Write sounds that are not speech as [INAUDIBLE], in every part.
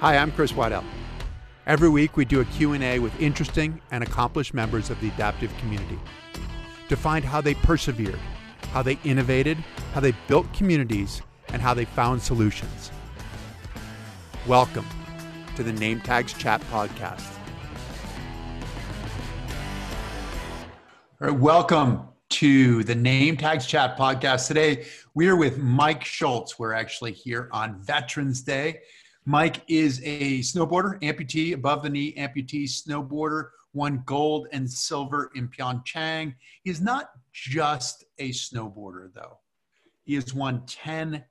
Hi, I'm Chris Waddell. Every week we do a Q&A with interesting and accomplished members of the adaptive community to find how they persevered, how they innovated, how they built communities, and how they found solutions. Welcome to the Name Tags Chat podcast. All right, welcome to the Name Tags Chat podcast. Today we are with Mike Schultz. We're actually here on Veterans Day. Mike is a snowboarder, amputee, above the knee amputee snowboarder, won gold and silver in Pyeongchang. He's not just a snowboarder, though. He has won 10,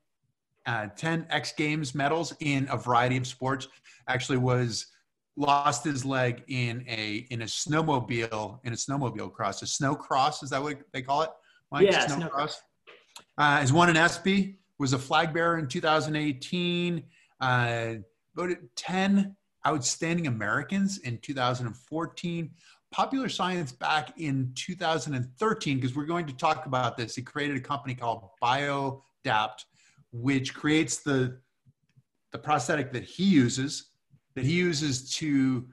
uh, 10 X Games medals in a variety of sports. Actually, was lost his leg in a in a snowmobile in a snowmobile cross, a snow cross. Is that what they call it? Mike? Yeah, snow, cross. Uh, has won an ESPY. Was a flag bearer in 2018. Uh, voted 10 outstanding Americans in 2014. Popular Science back in 2013, because we're going to talk about this. He created a company called BioDapt, which creates the the prosthetic that he uses, that he uses to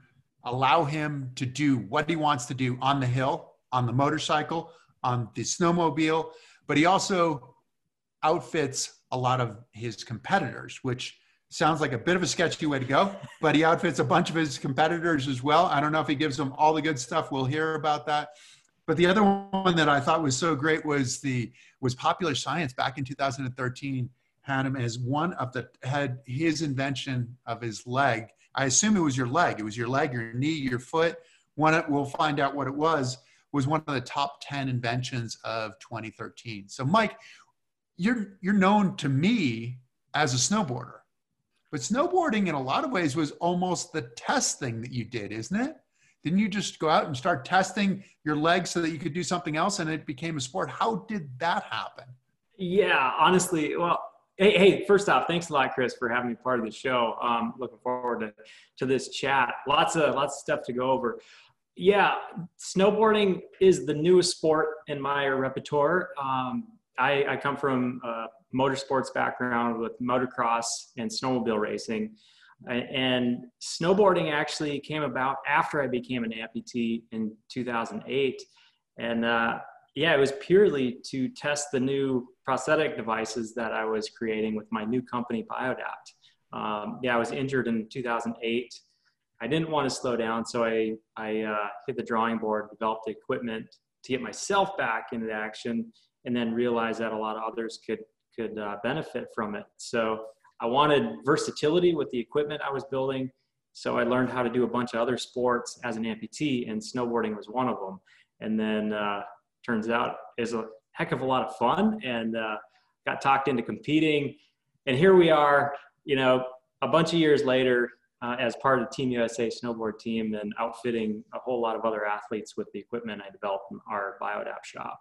allow him to do what he wants to do on the hill, on the motorcycle, on the snowmobile, but he also outfits a lot of his competitors, which sounds like a bit of a sketchy way to go, but he outfits a bunch of his competitors as well. I don't know if he gives them all the good stuff. We'll hear about that. But the other one that I thought was so great was the was Popular Science back in 2013 had him as one of the had his invention of his leg. I assume it was your leg. It was your leg, your knee, your foot. One we'll find out what it was was one of the top 10 inventions of 2013. So Mike, you're you're known to me as a snowboarder but snowboarding, in a lot of ways, was almost the test thing that you did, isn't it? Didn't you just go out and start testing your legs so that you could do something else and it became a sport? How did that happen? Yeah, honestly, well, hey, hey first off, thanks a lot, Chris, for having me part of the show. Um, looking forward to, to this chat. Lots of lots of stuff to go over. Yeah, snowboarding is the newest sport in my repertoire. Um, I, I, come from uh, motorsports background with motocross and snowmobile racing. And snowboarding actually came about after I became an amputee in 2008. And uh, yeah, it was purely to test the new prosthetic devices that I was creating with my new company, BioDapt. Um, yeah, I was injured in 2008. I didn't want to slow down, so I, I uh, hit the drawing board, developed the equipment to get myself back into action, and then realized that a lot of others could could uh, benefit from it. So I wanted versatility with the equipment I was building. So I learned how to do a bunch of other sports as an amputee, and snowboarding was one of them. And then uh, turns out is a heck of a lot of fun, and uh, got talked into competing. And here we are, you know, a bunch of years later, uh, as part of the Team USA snowboard team, and outfitting a whole lot of other athletes with the equipment I developed in our BioDapt shop.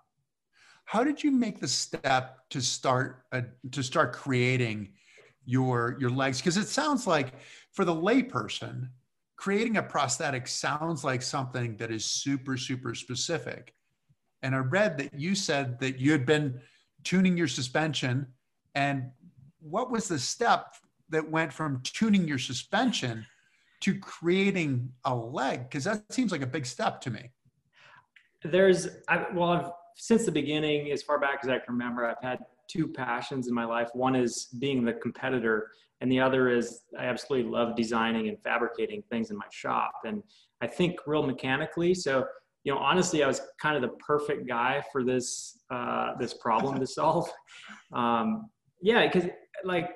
How did you make the step to start uh, to start creating your your legs? Because it sounds like for the layperson, creating a prosthetic sounds like something that is super super specific. And I read that you said that you had been tuning your suspension, and what was the step that went from tuning your suspension to creating a leg? Because that seems like a big step to me. There's, I, well, I've since the beginning, as far back as I can remember, I've had two passions in my life. One is being the competitor, and the other is I absolutely love designing and fabricating things in my shop. And I think real mechanically. So, you know, honestly, I was kind of the perfect guy for this uh, this problem to solve. [LAUGHS] Um, yeah, because like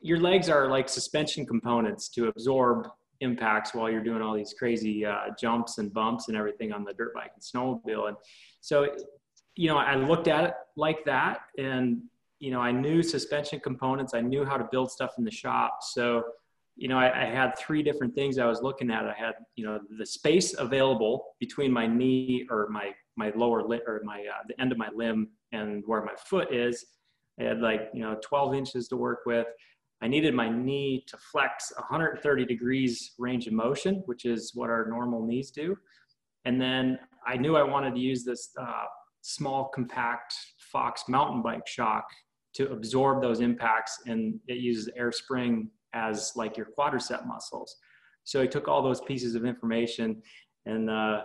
your legs are like suspension components to absorb impacts while you're doing all these crazy uh, jumps and bumps and everything on the dirt bike and snowmobile. And so, you know, I looked at it like that and, you know, I knew suspension components. I knew how to build stuff in the shop. So, you know, I, I had three different things I was looking at. I had, you know, the space available between my knee or my, my lower lip or my, uh, the end of my limb and where my foot is. I had like, you know, 12 inches to work with. I needed my knee to flex 130 degrees range of motion, which is what our normal knees do. And then I knew I wanted to use this uh, small, compact Fox mountain bike shock to absorb those impacts. And it uses air spring as like your quadricep muscles. So I took all those pieces of information and uh,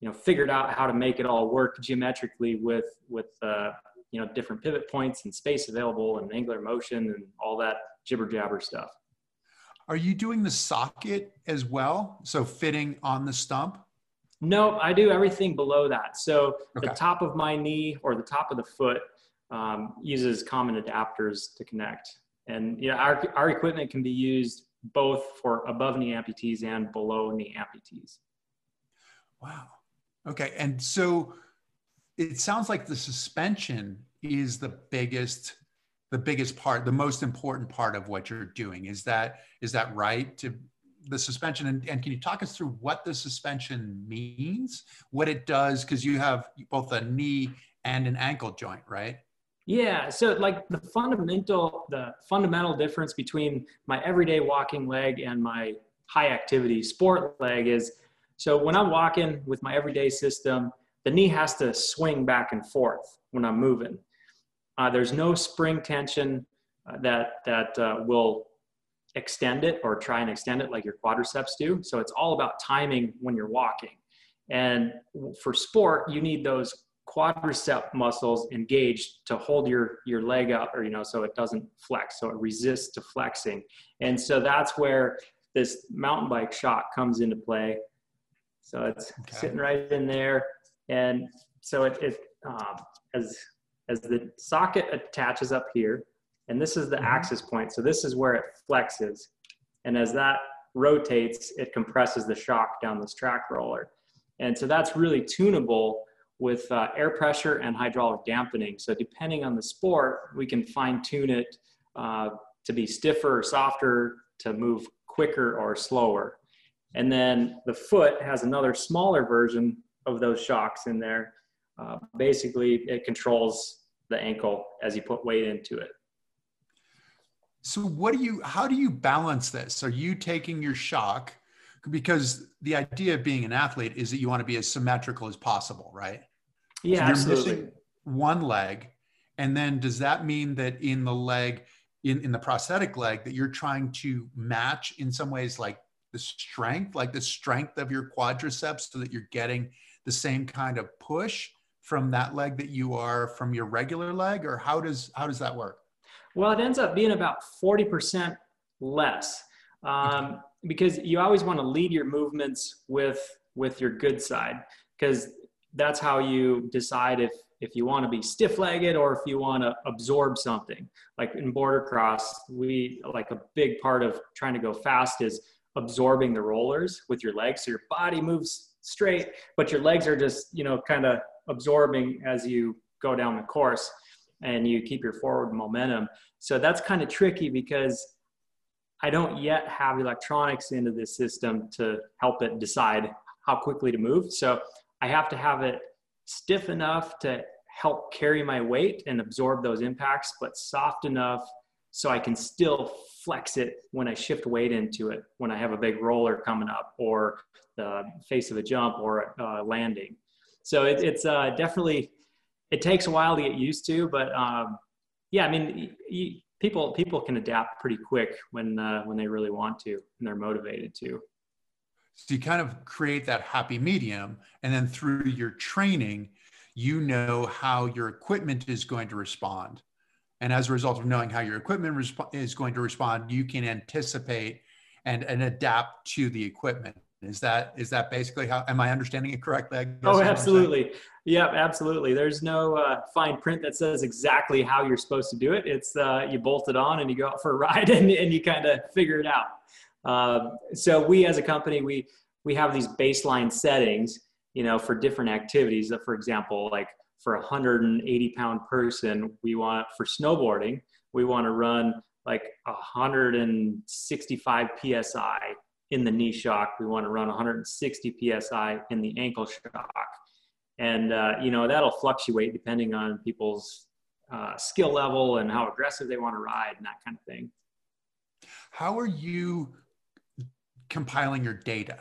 you know figured out how to make it all work geometrically with with uh, you know different pivot points and space available and angular motion and all that jibber jabber stuff. Are you doing the socket as well? So fitting on the stump? No, I do everything below that. So okay. the top of my knee or the top of the foot um, uses common adapters to connect. And you know, our, our equipment can be used both for above knee amputees and below knee amputees. Wow. Okay. And so it sounds like the suspension is the biggest the biggest part the most important part of what you're doing. Is that is that right to the suspension? And, and can you talk us through what the suspension means what it does? Because you have both a knee and an ankle joint right? Yeah so like the fundamental the fundamental difference between my everyday walking leg and my high activity sport leg is so when i'm walking with my everyday system the knee has to swing back and forth when i'm moving uh, there's no spring tension uh, that that uh, will extend it or try and extend it like your quadriceps do. So it's all about timing when you're walking. And for sport, you need those quadricep muscles engaged to hold your your leg up or you know so it doesn't flex so it resists to flexing and so that's where this mountain bike shock comes into play so it's okay. sitting right in there and so it, it um, as as the socket attaches up here and this is the mm-hmm. axis point. So this is where it flexes. And as that rotates, it compresses the shock down this track roller. And so that's really tunable with uh, air pressure and hydraulic dampening. So depending on the sport, we can fine tune it uh, to be stiffer or softer, to move quicker or slower. And then the foot has another smaller version of those shocks in there. Uh, basically, it controls the ankle as you put weight into it. So what do you how do you balance this? Are you taking your shock because the idea of being an athlete is that you want to be as symmetrical as possible, right? Yeah, so you're absolutely. missing one leg and then does that mean that in the leg in, in the prosthetic leg that you're trying to match in some ways like the strength, like the strength of your quadriceps so that you're getting the same kind of push from that leg that you are from your regular leg or how does how does that work? Well, it ends up being about 40% less um, because you always want to lead your movements with with your good side because that's how you decide if if you want to be stiff-legged or if you want to absorb something like in border cross we like a big part of trying to go fast is absorbing the rollers with your legs so your body moves straight but your legs are just you know kind of absorbing as you go down the course and you keep your forward momentum. So that's kind of tricky because I don't yet have electronics into this system to help it decide how quickly to move. So I have to have it stiff enough to help carry my weight and absorb those impacts, but soft enough so I can still flex it when I shift weight into it, when I have a big roller coming up or the face of a jump or a landing. So it, it's uh, definitely it takes a while to get used to, but um, yeah, I mean, you, people people can adapt pretty quick when uh, when they really want to and they're motivated to. So you kind of create that happy medium, and then through your training, you know how your equipment is going to respond, and as a result of knowing how your equipment resp- is going to respond, you can anticipate and and adapt to the equipment. Is that is that basically how? Am I understanding it correctly? Oh, absolutely. Yep, absolutely. There's no uh, fine print that says exactly how you're supposed to do it. It's uh, you bolt it on and you go out for a [LAUGHS] ride and, and you kind of figure it out. Um, so we as a company, we we have these baseline settings, you know, for different activities. For example, like for a 180 pound person, we want for snowboarding, we want to run like 165 psi in the knee shock. We want to run 160 psi in the ankle shock, and uh, you know that'll fluctuate depending on people's uh, skill level and how aggressive they want to ride and that kind of thing. How are you compiling your data?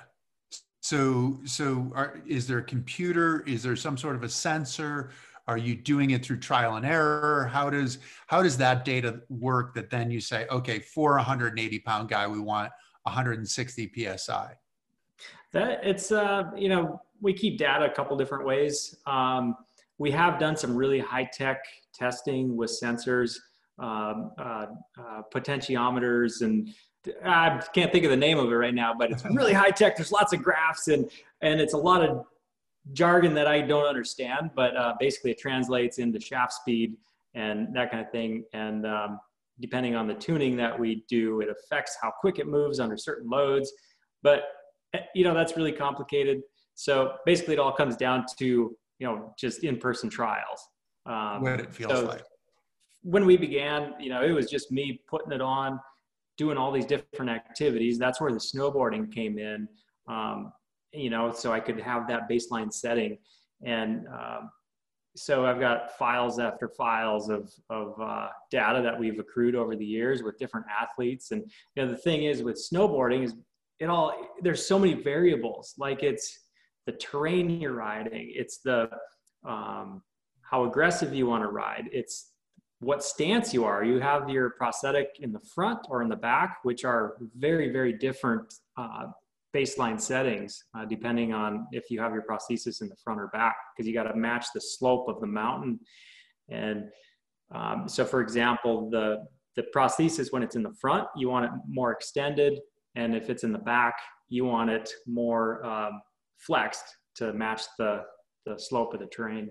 So, so are, is there a computer? Is there some sort of a sensor? Are you doing it through trial and error? How does how does that data work? That then you say, okay, for a 180 pound guy, we want 160 psi. That it's uh, you know we keep data a couple different ways. Um, we have done some really high tech testing with sensors, um, uh, uh, potentiometers, and I can't think of the name of it right now, but it's really [LAUGHS] high tech. There's lots of graphs and and it's a lot of jargon that I don't understand, but uh, basically it translates into shaft speed and that kind of thing. And um, depending on the tuning that we do, it affects how quick it moves under certain loads. But eh, you know that's really complicated. So basically, it all comes down to you know just in-person trials. Um, what it feels so like. When we began, you know, it was just me putting it on, doing all these different activities. That's where the snowboarding came in. Um, you know, so I could have that baseline setting. And um, so I've got files after files of, of uh, data that we've accrued over the years with different athletes. And, you know, the thing is with snowboarding is it all, there's so many variables, like it's the terrain you're riding, it's the, um, how aggressive you want to ride. It's what stance you are. You have your prosthetic in the front or in the back, which are very, very different uh, baseline settings, uh, depending on if you have your prosthesis in the front or back, because you got to match the slope of the mountain. And um, so, for example, the the prosthesis when it's in the front, you want it more extended, and if it's in the back, you want it more um, flexed to match the the slope of the terrain.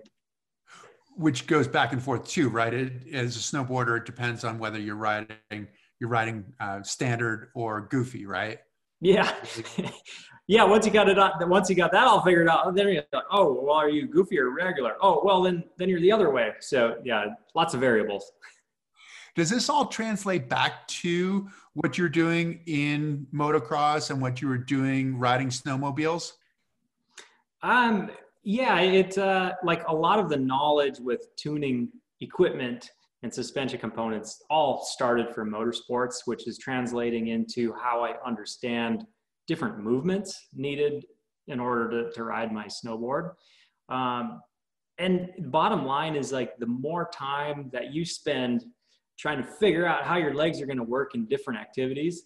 Which goes back and forth too, right? It, as a snowboarder, it depends on whether you're riding you're riding uh, standard or goofy, right? Yeah. [LAUGHS] yeah. Once you got it on, once you got that all figured out, then you're like, oh, well, are you goofy or regular? Oh, well, then, then you're the other way. So yeah, lots of variables. Does this all translate back to what you're doing in motocross and what you were doing riding snowmobiles? Um, yeah, it uh, like a lot of the knowledge with tuning equipment and suspension components all started from motorsports, which is translating into how I understand different movements needed in order to, to ride my snowboard. Um, and bottom line is like the more time that you spend trying to figure out how your legs are going to work in different activities,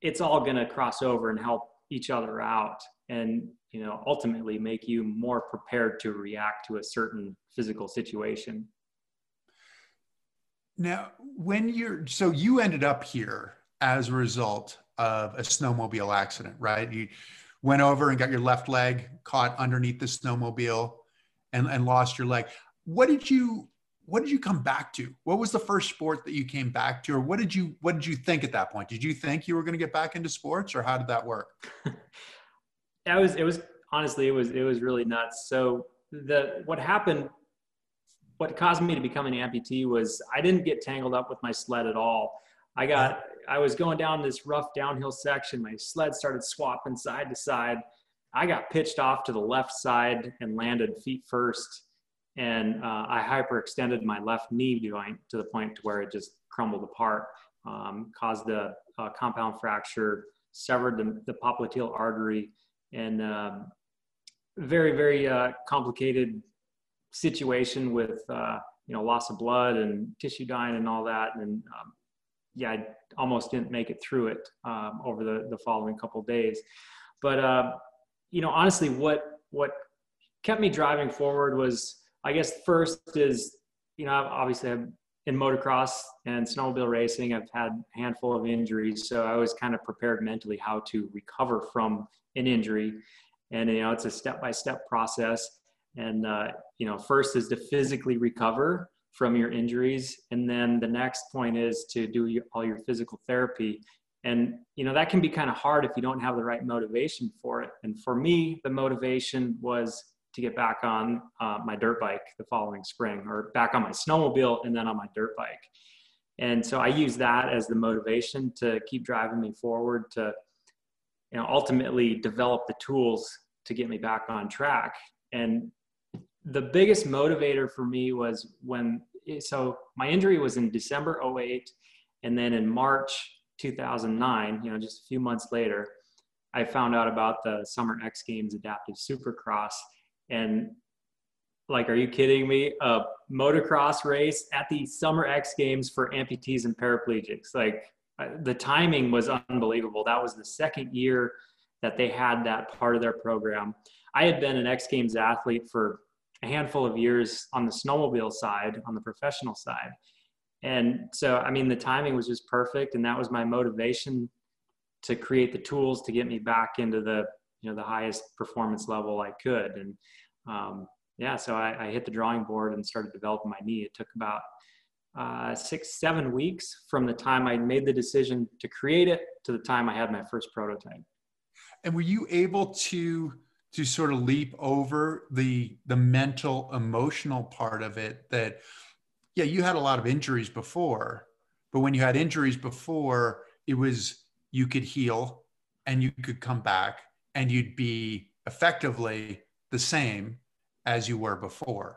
it's all going to cross over and help each other out and you know ultimately make you more prepared to react to a certain physical situation now, when you're so you ended up here as a result of a snowmobile accident, right? You went over and got your left leg caught underneath the snowmobile and, and lost your leg. What did you what did you come back to? What was the first sport that you came back to, or what did you what did you think at that point? Did you think you were going to get back into sports, or how did that work? [LAUGHS] that was it was honestly it was it was really nuts. So the what happened what caused me to become an amputee was I didn't get tangled up with my sled at all. I got I was going down this rough downhill section. My sled started swapping side to side. I got pitched off to the left side and landed feet first, and uh, I hyperextended my left knee joint to the point to where it just crumbled apart, um, caused a, a, compound fracture, severed the, the popliteal artery, and um, very very uh, complicated situation with uh, you know loss of blood and tissue dying and all that, and um, yeah, I almost didn't make it through it um, over the the following couple days. But uh, you know, honestly, what what kept me driving forward was, I guess, first is you know, obviously I'm in motocross and snowmobile racing. I've had a handful of injuries, so I was kind of prepared mentally how to recover from an injury. And you know, it's a step by step process and uh, you know first is to physically recover from your injuries. And then the next point is to do your, all your physical therapy. And you know that can be kind of hard if you don't have the right motivation for it. And for me the motivation was to get back on uh, my dirt bike the following spring or back on my snowmobile and then on my dirt bike. And so i use that as the motivation to keep driving me forward to you know ultimately develop the tools to get me back on track. And the biggest motivator for me was when so my injury was in December 08 and then in March 2009 you know just a few months later I found out about the Summer X Games adaptive supercross and like, are you kidding me? A motocross race at the Summer X Games for amputees and paraplegics. Like, uh, the timing was unbelievable. That was the second year that they had that part of their program. I had been an X Games athlete for a handful of years on the snowmobile side, on the professional side. And so, I mean, the timing was just perfect. And that was my motivation to create the tools to get me back into the, you know, the highest performance level I could. And um, yeah, so I, I, hit the drawing board and started developing my knee. It took about uh, six, seven weeks from the time I made the decision to create it to the time I had my first prototype. And were you able to to sort of leap over the the mental emotional part of it that yeah you had a lot of injuries before but when you had injuries before it was you could heal and you could come back and you'd be effectively the same as you were before.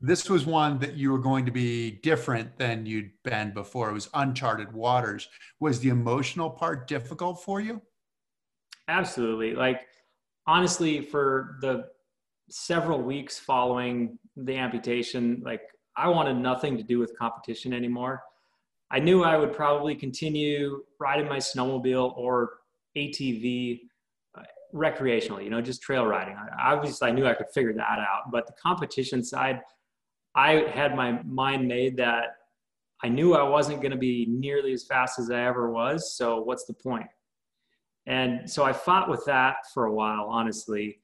This was one that you were going to be different than you'd been before. It was uncharted waters. Was the emotional part difficult for you? Absolutely. Like honestly, for the several weeks following the amputation, like I wanted nothing to do with competition anymore. I knew I would probably continue riding my snowmobile or ATV uh, recreationally, you know, just trail riding. I, obviously, I knew I could figure that out, but the competition side, I had my mind made that I knew I wasn't going to be nearly as fast as I ever was. So, what's the point? And so I fought with that for a while, honestly.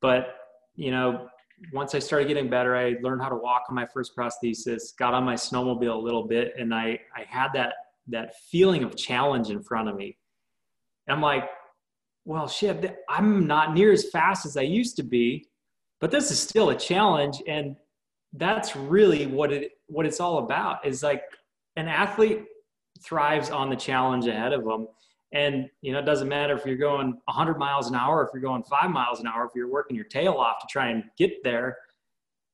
But, you know, once I started getting better, I learned how to walk on my first prosthesis, got on my snowmobile a little bit, and I, I had that, that feeling of challenge in front of me. And I'm like, well, shit, I'm not near as fast as I used to be, but this is still a challenge. And that's really what it, what it's all about is like an athlete thrives on the challenge ahead of them and you know, it doesn't matter if you're going 100 miles an hour, if you're going five miles an hour, if you're working your tail off to try and get there.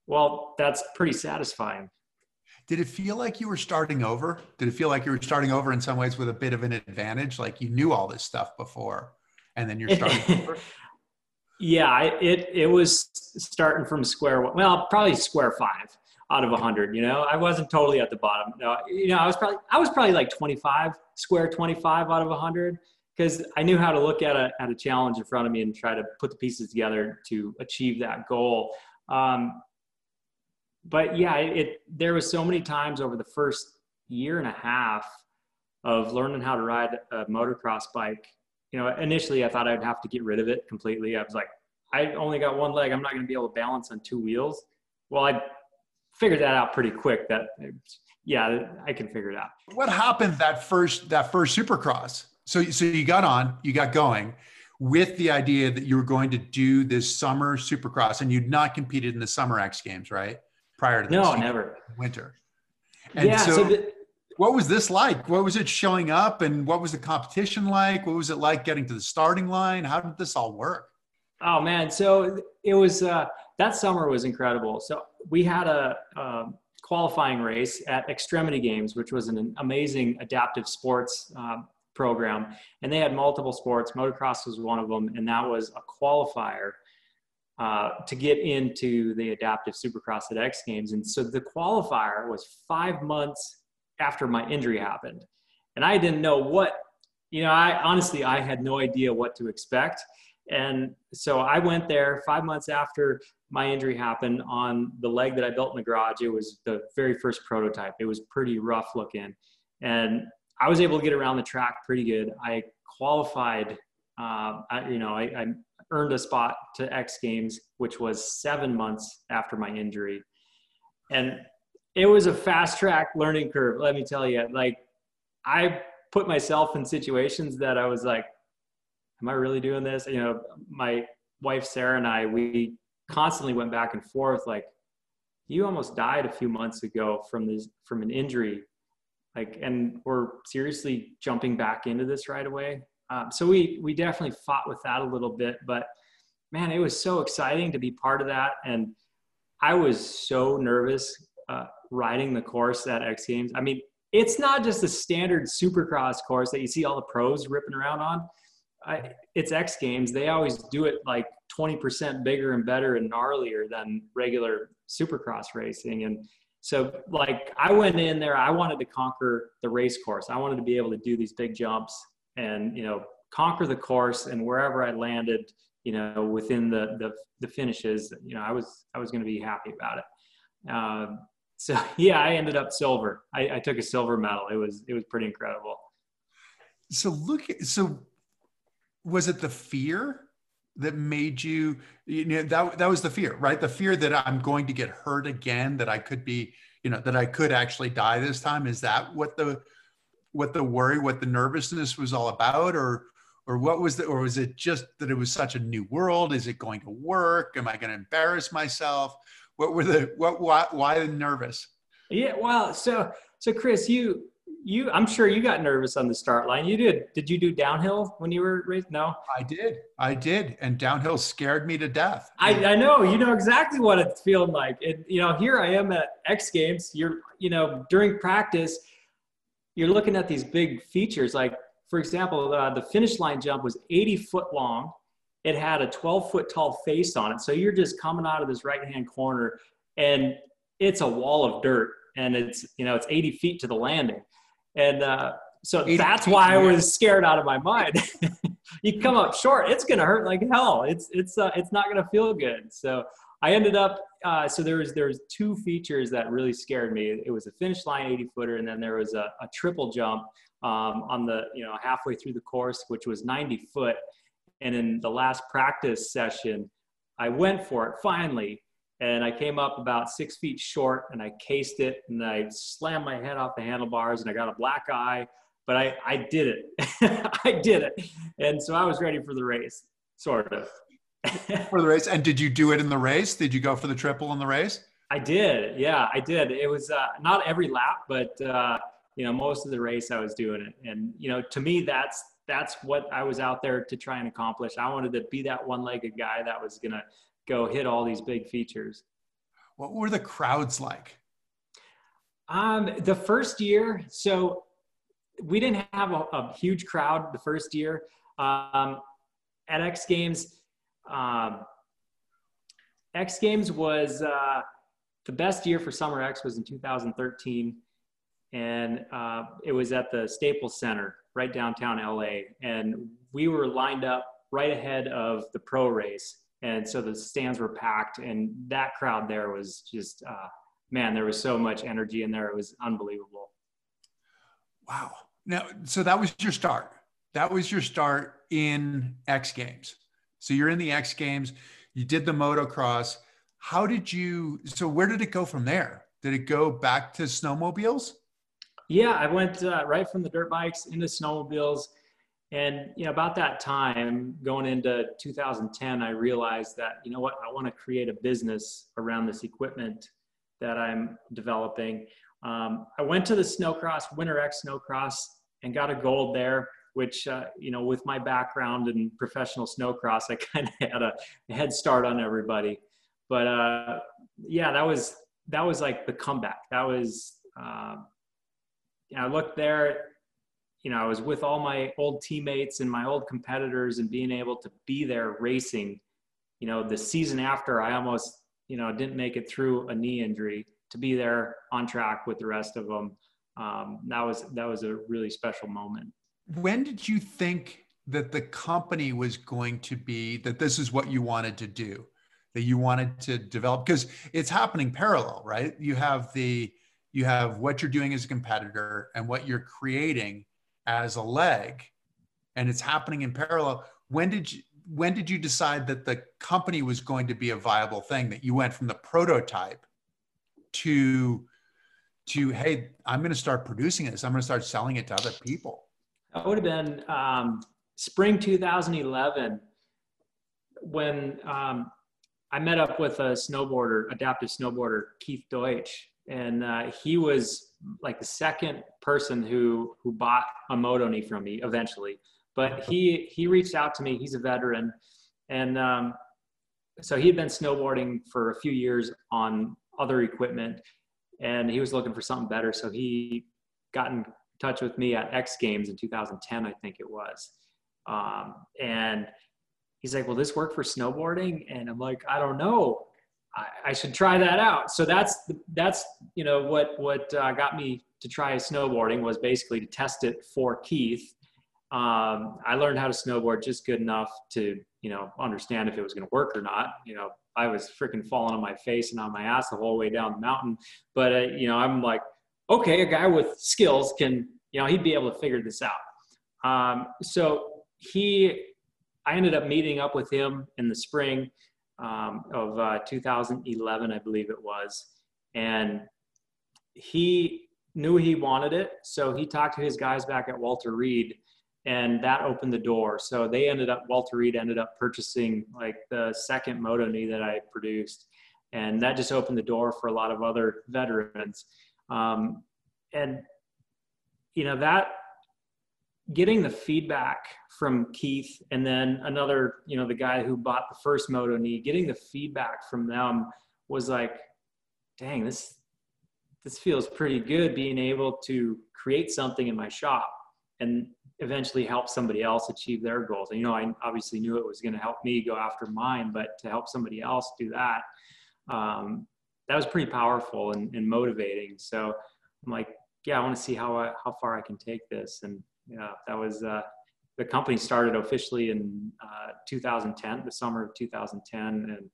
Well, that's pretty satisfying. Did it feel like you were starting over? Did it feel like you were starting over in some ways with a bit of an advantage, like you knew all this stuff before, and then you're starting [LAUGHS] over? Yeah, it it was starting from square one. Well, probably square five out of 100 you know? I wasn't totally at the bottom. No you know i was probably i was probably like 25 square 25 out of 100 because i knew how to look at a, at a challenge in front of me and try to put the pieces together to achieve that goal. Um, but yeah it, it there was so many times over the first year and a half of learning how to ride a motocross bike you know initially i thought i'd have to get rid of it completely. I was like i only got one leg. I'm not going to be able to balance on two wheels. Well i figured that out pretty quick. That yeah, I can figure it out. What happened that first that first Supercross? So so you got on, you got going with the idea that you were going to do this summer Supercross, and you'd not competed in the summer X Games, right? Prior to no, never winter. And yeah, so, so the, what was this like? What was it showing up, and what was the competition like? What was it like getting to the starting line? How did this all work? Oh man, so it was uh, that summer was incredible. So we had a, a, qualifying race at Extremity Games, which was an amazing adaptive sports uh, program, and they had multiple sports. Motocross was one of them, and that was a qualifier uh, to get into the adaptive Supercross at X Games. And so the qualifier was five months after my injury happened, and I didn't know what. You know, I honestly I had no idea what to expect. And so I went there five months after my injury happened on the leg that I built in the garage. It was the very first prototype. It was pretty rough looking. And I was able to get around the track pretty good. I qualified, uh, I, you know, I, I earned a spot to X Games, which was seven months after my injury. And it was a fast track learning curve, let me tell you. Like, I put myself in situations that I was like, am I really doing this? You know, my wife Sarah and I, we constantly went back and forth. Like, you almost died a few months ago from this from an injury, like, and we're seriously jumping back into this right away. Um, so we we definitely fought with that a little bit, but man, it was so exciting to be part of that, and I was so nervous uh, riding the course at X Games. I mean, it's not just a standard Supercross course that you see all the pros ripping around on I, it's X Games. They always do it like 20% bigger and better and gnarlier than regular supercross racing. And so, like, I went in there, I wanted to conquer the race course. I wanted to be able to do these big jumps and, you know, conquer the course. And wherever I landed, you know, within the, the, the finishes, you know, I was, I was going to be happy about it. Um, so [LAUGHS] yeah, I ended up silver. I, I took a silver medal. It was, it was pretty incredible. So look, so was it the fear that made you you know that that was the fear right? The fear that i'm going to get hurt again that i could be you know that i could actually die this time. Is that what the what the worry what the nervousness was all about? Or or what was the or was it just that it was such a new world? Is it going to work? Am i going to embarrass myself? What were the what why, why the nervous? Yeah well so so chris you you i'm sure you got nervous on the start line. You did. Did you do downhill when you were raised no? I did. I did. And downhill scared me to death. I, I know. You know exactly what it's feeling like. It, you know here i am at x games. You're you know during practice you're looking at these big features. Like for example uh, the finish line jump was 80 foot long. It had a 12 foot tall face on it. So you're just coming out of this right hand corner and it's a wall of dirt. And it's you know it's 80 feet to the landing and uh, so that's why I was scared out of my mind. [LAUGHS] you come up short, it's gonna hurt like hell. It's it's uh, it's not gonna feel good. So I ended up. Uh, so there was there was two features that really scared me. It was a finish line 80 footer, and then there was a, a triple jump um, on the you know halfway through the course, which was 90 foot. And in the last practice session, I went for it finally, and I came up about six feet short and I cased it and I slammed my head off the handlebars and I got a black eye, but I, I did it. [LAUGHS] I did it. And so I was ready for the race, sort of. [LAUGHS] for the race. And did you do it in the race? Did you go for the triple in the race? I did. Yeah, I did. It was uh, not every lap, but uh, you know, most of the race I was doing it. And you know, to me, that's that's what I was out there to try and accomplish. I wanted to be that one-legged guy that was gonna go hit all these big features. What were the crowds like? Um, the first year, so we didn't have a, a huge crowd the first year. Um, at X Games, um, X Games was uh, the best year for Summer X was in 2013, and uh, it was at the Staples Center right downtown LA, and we were lined up right ahead of the pro race and so the stands were packed and that crowd there was just uh, man there was so much energy in there. It was unbelievable. Wow. Now so that was your start. That was your start in x games. So you're in the x games. You did the motocross. How did you so where did it go from there? Did it go back to snowmobiles? Yeah i went uh, right from the dirt bikes into snowmobiles and you know, about that time, going into 2010, I realized that you know what, I want to create a business around this equipment that I'm developing. Um, I went to the Snowcross Winter X Snowcross and got a gold there. Which uh, you know, with my background in professional snowcross, I [LAUGHS] kind of had a head start on everybody. But uh, yeah, that was that was like the comeback. That was uh, I looked there you know, I was with all my old teammates and my old competitors and being able to be there racing, you know, the season after I almost, you know, didn't make it through a knee injury to be there on track with the rest of them. Um, that was, that was a really special moment. When did you think that the company was going to be, that this is what you wanted to do, that you wanted to develop? Because it's happening parallel, right? You have the, you have what you're doing as a competitor and what you're creating as a leg and it's happening in parallel when did you when did you decide that the company was going to be a viable thing that you went from the prototype to to hey i'm going to start producing this. I'm going to start selling it to other people? That would have been um, spring 2011 when um, i met up with a snowboarder adaptive snowboarder keith deutsch and uh, he was like the second person who who bought a moto knee from me eventually. But he he reached out to me. He's a veteran. And um, so he had been snowboarding for a few years on other equipment. And he was looking for something better. So he got in touch with me at x games in 2010 i think it was. Um, and he's like, "Will this work for snowboarding?" And I'm like, "I don't know. I, should try that out." So that's that's you know what what uh, got me to try snowboarding was basically to test it for Keith. Um, I learned how to snowboard just good enough to you know understand if it was going to work or not. You know, I was freaking falling on my face and on my ass the whole way down the mountain. But uh, you know, I'm like, okay, a guy with skills can you know he'd be able to figure this out. Um, so he I ended up meeting up with him in the spring um, of uh, 2011, I believe it was, and he knew he wanted it. So he talked to his guys back at Walter Reed, and that opened the door. So they ended up Walter Reed ended up purchasing like the second moto knee that I produced, and that just opened the door for a lot of other veterans. Um, and you know that getting the feedback from Keith and then another, you know, the guy who bought the first Moto knee, getting the feedback from them was like, dang, this this feels pretty good being able to create something in my shop and eventually help somebody else achieve their goals. And you know, I obviously knew it was going to help me go after mine, but to help somebody else do that, um, that was pretty powerful and, and motivating. So I'm like, yeah, I want to see how I, how far I can take this. And yeah, that was uh, the company started officially in uh, 2010, the summer of 2010, and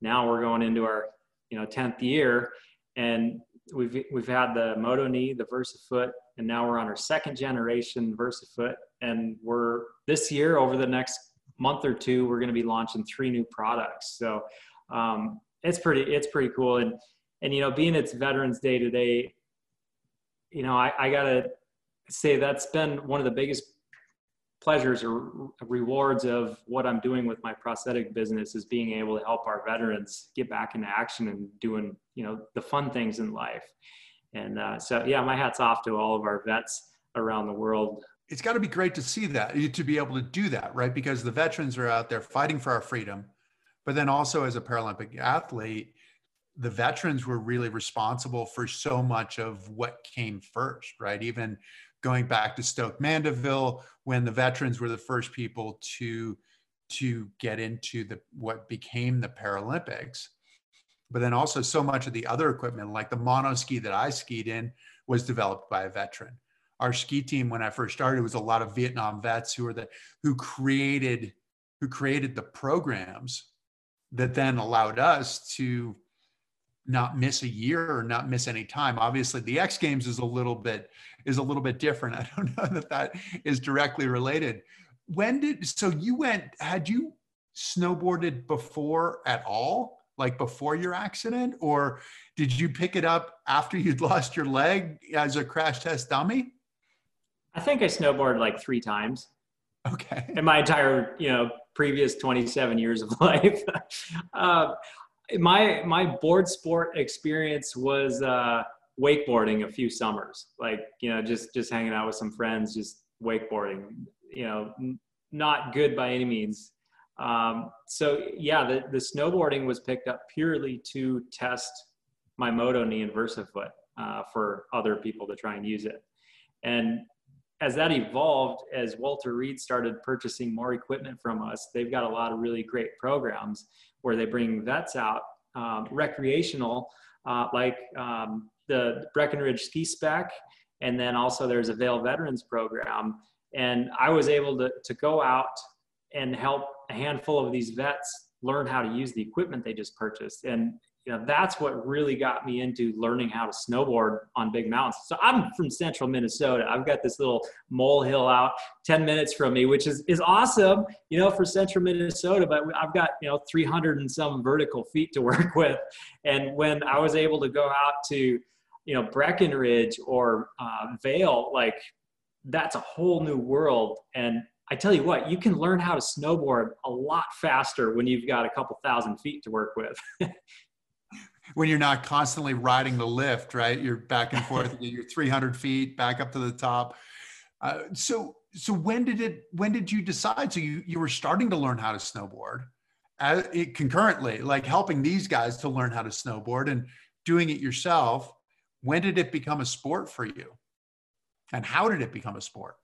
now we're going into our you know 10th year, and we've we've had the Moto Knee, the VersaFoot, and now we're on our second generation VersaFoot, and we're this year over the next month or two we're going to be launching three new products. So um, it's pretty it's pretty cool, and and you know being it's Veterans Day today, you know I, I gotta say that's been one of the biggest pleasures or rewards of what I'm doing with my prosthetic business is being able to help our veterans get back into action and doing, you know, the fun things in life. And uh, so, yeah, my hat's off to all of our vets around the world. It's got to be great to see that, to be able to do that, right? Because the veterans are out there fighting for our freedom. But then also, as a Paralympic athlete, the veterans were really responsible for so much of what came first, right? Even going back to Stoke Mandeville when the veterans were the first people to to get into the what became the Paralympics. But then also so much of the other equipment, like the mono ski that I skied in, was developed by a veteran. Our ski team, when I first started, was a lot of Vietnam vets who were the who created who created the programs that then allowed us to not miss a year or not miss any time. Obviously, the X Games is a little bit is a little bit different. [LAUGHS] I don't know that that is directly related. When did so you went? Had you snowboarded before at all? Like before your accident, or did you pick it up after you'd [LAUGHS] lost your leg as a crash test dummy? I think I snowboarded like three times. Okay. In my entire, you know, previous 27 years of [LAUGHS] life. uh, my my board sport experience was uh, wakeboarding a few summers. Like you know, just just hanging out with some friends, just wakeboarding. You know, n- not good by any means. Um, so yeah, the the snowboarding was picked up purely to test my moto knee and VersaFoot uh, for other people to try and use it. And as that evolved, as Walter Reed started purchasing more equipment from us, they've got a lot of really great programs where they bring vets out um, recreational, uh, like um, the Breckenridge Ski Spec, and then also there's a Vail Veterans Program. And I was able to, to go out and help a handful of these vets learn how to use the equipment they just purchased. And you know that's what really got me into learning how to snowboard on big mountains. So i'm from central minnesota. I've got this little molehill out 10 minutes from me which is is awesome you know for central minnesota but i've got you know 300 and some vertical feet to [LAUGHS] work with. And when i was able to go out to you know breckenridge or uh, vail like that's a whole new world. And I tell you what, you can learn how to snowboard a lot faster when you've got a couple thousand feet to work with. [LAUGHS] when you're not constantly riding the lift, right? You're back and forth. [LAUGHS] you're 300 feet back up to the top. Uh, so, so when did it? When did you decide? So you you were starting to learn how to snowboard, as, it, concurrently, like helping these guys to learn how to snowboard and doing it yourself. When did it become a sport for you? And how did it become a sport?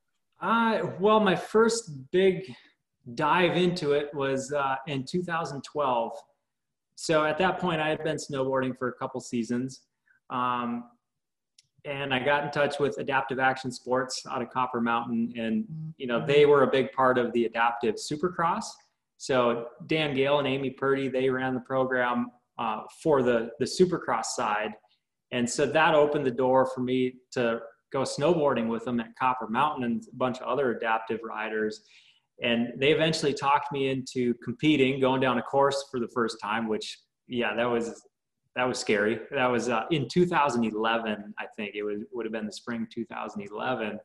Uh, well, my first big dive into it was uh, in 2012. So at that point, I had been snowboarding for a couple seasons. Um, and I got in touch with Adaptive Action Sports out of Copper Mountain, and you know they were a big part of the Adaptive Supercross. So Dan Gale and Amy Purdy they ran the program uh, for the the Supercross side, and so that opened the door for me to go snowboarding with them at Copper Mountain and a bunch of other adaptive riders. And they eventually talked me into competing, going down a course for the first time, which yeah, that was that was scary. That was uh, in 2011, I think it was would have been the spring 2011.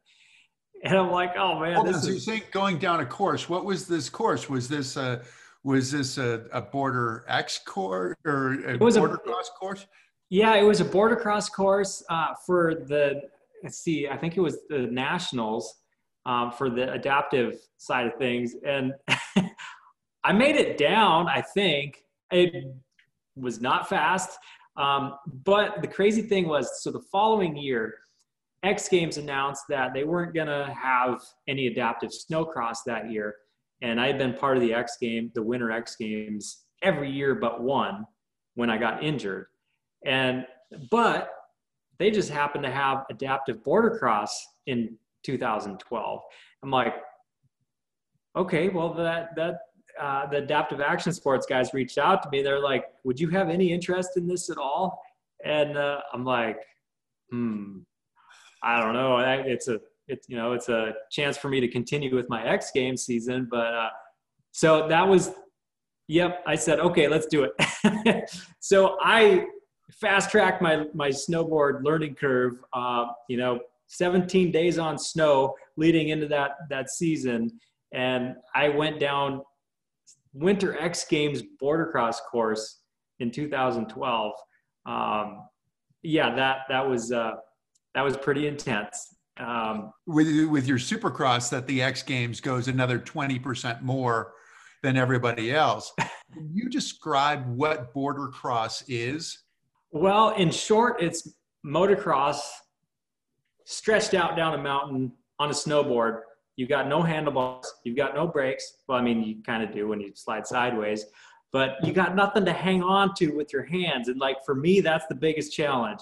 And I'm like, oh man, Hold this on, is. So you going down a course. What was this course? Was this a was this a, a border X course or a border a, cross course? Yeah, it was a border cross course uh, for the. Let's see, I think it was the nationals um, for the adaptive side of things, and [LAUGHS] I made it down. I think it was not fast. Um, but the crazy thing was, so the following year, X Games announced that they weren't going to have any adaptive snowcross that year. And I had been part of the X game, the Winter X Games, every year but one when I got injured. And, but they just happened to have adaptive border cross in 2012. I'm like, okay, well, that, that uh, the adaptive action sports guys reached out to me. They're like, "Would you have any interest in this at all?" And uh, I'm like, "Hmm, I don't know. It's a, it's you know, it's a chance for me to continue with my X Games season." But uh, so that was, yep. I said, "Okay, let's do it." [LAUGHS] so I fast tracked my my snowboard learning curve. Uh, you know, 17 days on snow leading into that that season, and I went down Winter X Games border cross course in 2012. Um, yeah, that that was uh, that was pretty intense. Um, with with your Supercross, that the X Games goes another 20% more than everybody else. Can you describe what border cross is? Well, in short, it's motocross stretched out down a mountain on a snowboard You've got no handlebars. You've got no brakes. Well, I mean, you kind of do when you slide sideways, but you got nothing to hang on to with your hands. And like for me, that's the biggest challenge.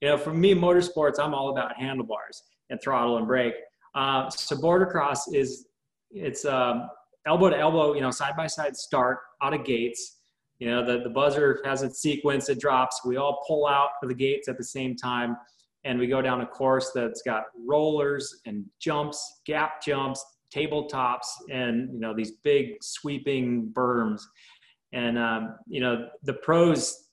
You know, for me, motorsports, I'm all about handlebars and throttle and brake. Uh, so border cross is it's um, elbow to elbow, you know, side by side start out of gates. You know, the, the buzzer has its sequence, it drops. We all pull out of the gates at the same time and we go down a course that's got rollers and jumps, gap jumps, tabletops, and you know these big sweeping berms. And um, you know the pros,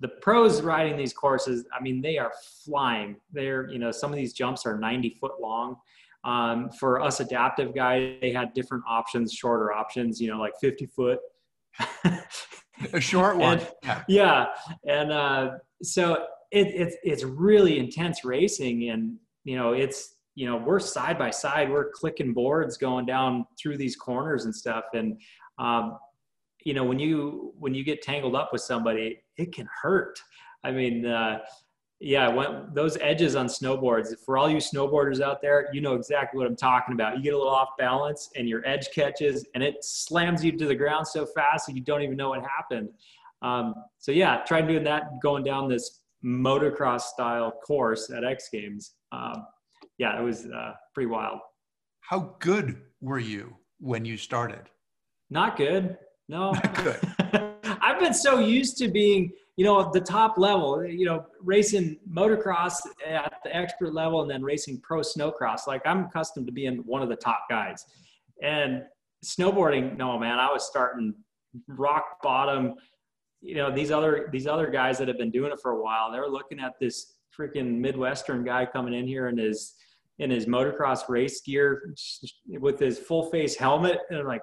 the pros riding these courses. I mean, they are flying. They're you know some of these jumps are 90 foot long. Um, for us adaptive guys, they had different options, shorter options. You know, like 50 foot. a short [LAUGHS] one. and, yeah. yeah, and uh, so it, it's it's really intense racing, and you know it's you know we're side by side, we're clicking boards going down through these corners and stuff, and um, you know when you when you get tangled up with somebody, it can hurt. I mean. Uh, yeah, when, those edges on snowboards. For all you snowboarders out there, you know exactly what I'm talking about. You get a little off balance, and your edge catches, and it slams you to the ground so fast that you don't even know what happened. Um, so yeah, try doing that going down this motocross style course at X Games. Um, yeah, it was uh, pretty wild. How good were you when you started? Not good. No. Not good. [LAUGHS] I've been so used to being, you know, at the top level, you know, racing motocross at the expert level and then racing pro snowcross. Like I'm accustomed to being one of the top guys. And snowboarding, no, man, I was starting rock bottom, you know these other these other guys that have been doing it for a while they're looking at this freaking midwestern guy coming in here in his in his motocross race gear with his full face helmet and I'm like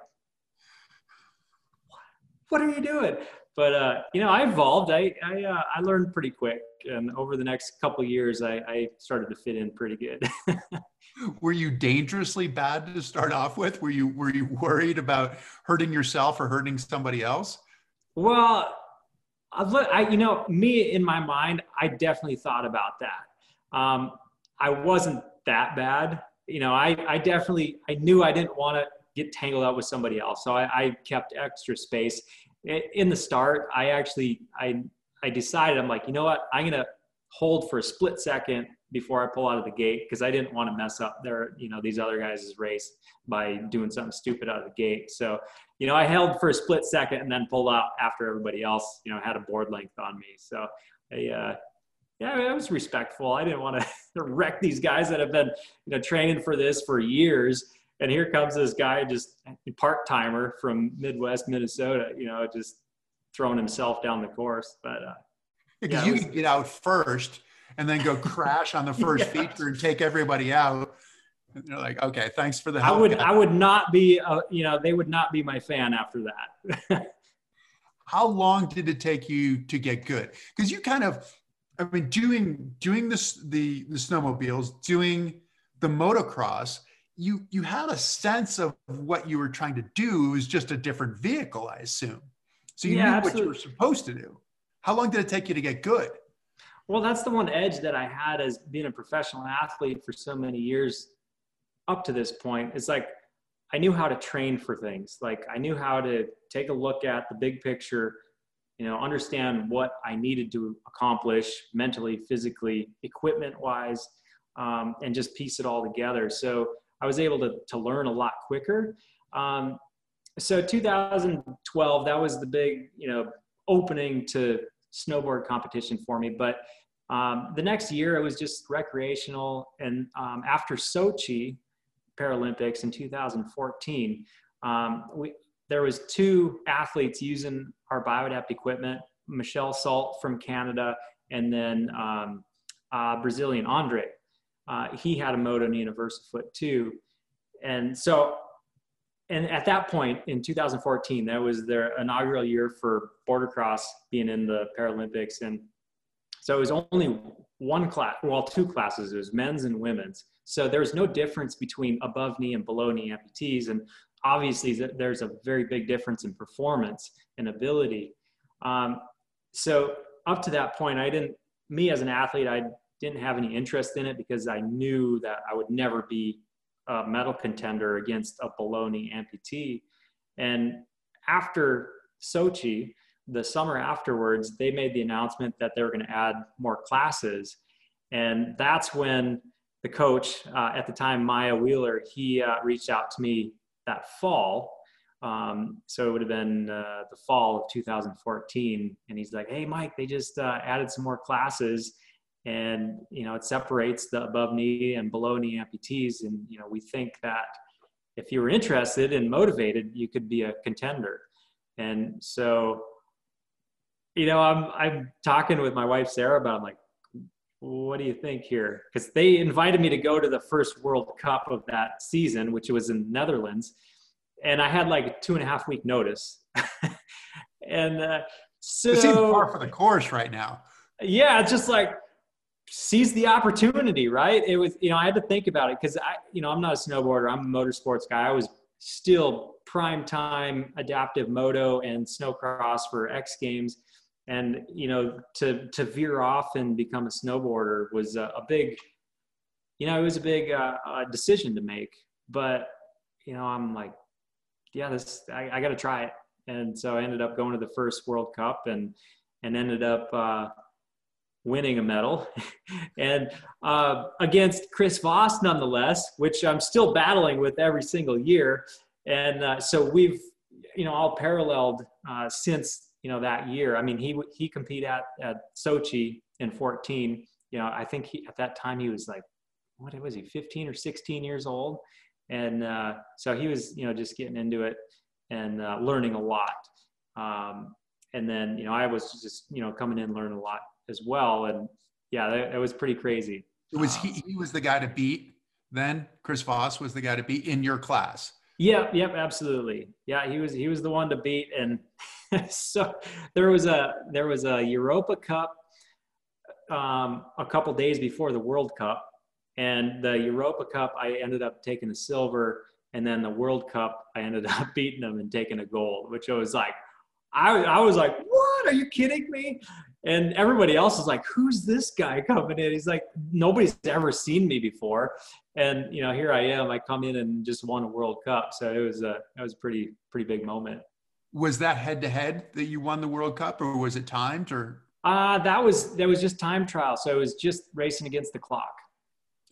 what are you doing? But uh, you know i evolved. I I, uh, I learned pretty quick and over the next couple years I, I started to fit in pretty good. [LAUGHS] Were you dangerously bad to start off with? Were you were you worried about hurting yourself or hurting somebody else? Well I, you know, me in my mind, I definitely thought about that. Um, I wasn't that bad. you know, I, I definitely, I knew I didn't want to get tangled up with somebody else. So I, I kept extra space in the start. I actually, I, I decided, I'm like, you know what, I'm going to hold for a split second before I pull out of the gate because I didn't want to mess up their, you know, these other guys' race by doing something stupid out of the gate. So, you know, I held for a split second and then pulled out after everybody else, you know, had a board length on me. So, I, uh, yeah, I was respectful. I didn't want to [LAUGHS] wreck these guys that have been, you know, training for this for years. And here comes this guy, just part timer from Midwest Minnesota, you know, just throwing himself down the course. But uh, because yeah, you can get out first and then go crash on the [LAUGHS] first yeah. feature and take everybody out. And they're like, okay, thanks for the help. I would, I would not be, uh, you know, they would not be my fan after that. [LAUGHS] How long did it take you to get good? Because you kind of, I mean, doing doing this the the snowmobiles, doing the motocross, you you had a sense of what you were trying to do. It was just a different vehicle, I assume. So you yeah, knew absolutely. what you were supposed to do. How long did it take you to get good? Well, that's the one edge that I had as being a professional athlete for so many years up to this point. It's like I knew how to train for things. Like I knew how to take a look at the big picture, you know, understand what I needed to accomplish mentally, physically, equipment wise, um, and just piece it all together. So I was able to, to learn a lot quicker. Um, so 2012, that was the big, you know, opening to snowboard competition for me. But um, the next year, it was just recreational. And um, after Sochi Paralympics in 2014, um, we, there was two athletes using our Biodapt equipment, Michelle Salt from Canada, and then um, uh, Brazilian Andre. Uh, he had a moto a too. And so, and at that point in 2014, that was their inaugural year for border cross being in the Paralympics. And so it was only one class, well, two classes. It was men's and women's. So there's no difference between above knee and below knee amputees. And obviously, there's a very big difference in performance and ability. Um, so up to that point, I didn't, me as an athlete, I didn't have any interest in it because I knew that I would never be a medal contender against a below knee amputee. And after Sochi, the summer afterwards, they made the announcement that they were going to add more classes. And that's when the coach uh, at the time, Miah Wheeler, he uh, reached out to me that fall. Um, so it would have been uh, the fall of 2014. And he's like, hey, Mike, they just uh, added some more classes. And, you know, it separates the above knee and below knee amputees. And, you know, we think that if you were interested and motivated, you could be a contender. And so you know, I'm I'm talking with my wife Sarah about. I'm like, what do you think here? Because they invited me to go to the first World Cup of that season, which was in Netherlands, and I had like a two and a half week notice. [LAUGHS] and uh, so it seems far for the course right now. Yeah, just like seize the opportunity, right? It was, you know, I had to think about it because I, you know, I'm not a snowboarder. I'm a motorsports guy. I was still prime time adaptive moto and snowcross for X Games and you know to to veer off and become a snowboarder was a, a big you know it was a big uh, uh, decision to make but you know i'm like yeah this i, I got to try it. And so i ended up going to the first world cup and and ended up uh, winning a medal. [LAUGHS] And uh, against chris vos nonetheless which i'm still battling with every single year. And uh, so we've you know all paralleled uh, since you know that year. I mean, he he competed at at Sochi in 14. You know, I think he at that time he was like, what was he, 15 or 16 years old, and uh, so he was you know just getting into it and uh, learning a lot. Um, and then you know I was just you know coming in learning a lot as well, and yeah, that, that was pretty crazy. It was um, he, he was the guy to beat then? Chris Vos was the guy to beat in your class. Yep, yep, absolutely. Yeah, he was he was the one to beat, and [LAUGHS] so there was a there was a Europa Cup um, a couple days before the World Cup, and the Europa Cup I ended up taking a silver, and then the World Cup I ended [LAUGHS] up beating them and taking a gold, which I was like, I I was like, what? Are you kidding me? And everybody else is like, "Who's this guy coming in?" He's like, "Nobody's ever seen me before," and you know, here I am. I come in and just won a World Cup, so it was a it was a pretty pretty big moment. Was that head to head that you won the World Cup, or was it timed, or? Uh, that was that was just time trial, so it was just racing against the clock,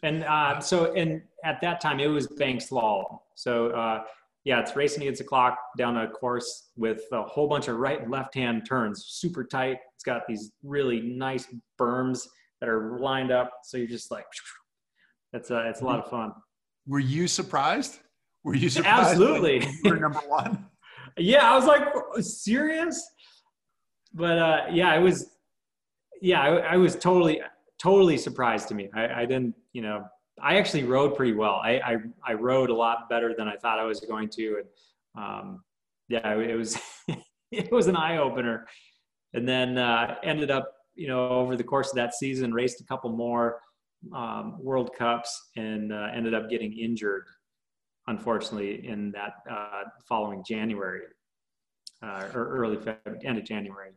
and uh, so and at that time it was bank slalom. So uh, yeah, it's racing against the clock down a course with a whole bunch of right and left hand turns, super tight. It's got these really nice berms that are lined up. So you're just like, [SNIFFS] it's a, it's a lot of fun. Were you surprised? Were you surprised? Absolutely. You number one. [LAUGHS] [LAUGHS] yeah, I was like, serious. But uh, yeah, I was, yeah, I, I, was totally, totally surprised to me. I, I didn't, you know, I actually rode pretty well. I, I, I rode a lot better than I thought I was going to, and um, yeah, it was [LAUGHS] it was an eye opener. And then uh, ended up, you know, over the course of that season, raced a couple more um, World Cups, and uh, ended up getting injured, unfortunately, in that uh, following January uh, or early February, end of January.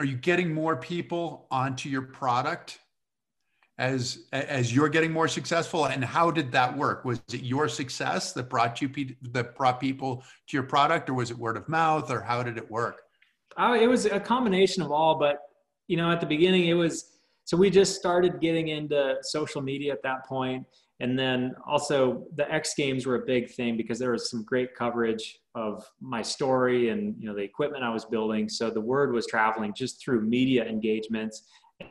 Are you getting more people onto your product? As as you're getting more successful? And how did that work? Was it your success that brought you that brought people to your product or was it word of mouth or how did it work? Uh, it was a combination of all but you know at the beginning it was so we just started getting into social media at that point. And then also the x games were a big thing because there was some great coverage of my story and you know the equipment i was building. So the word was traveling just through media engagements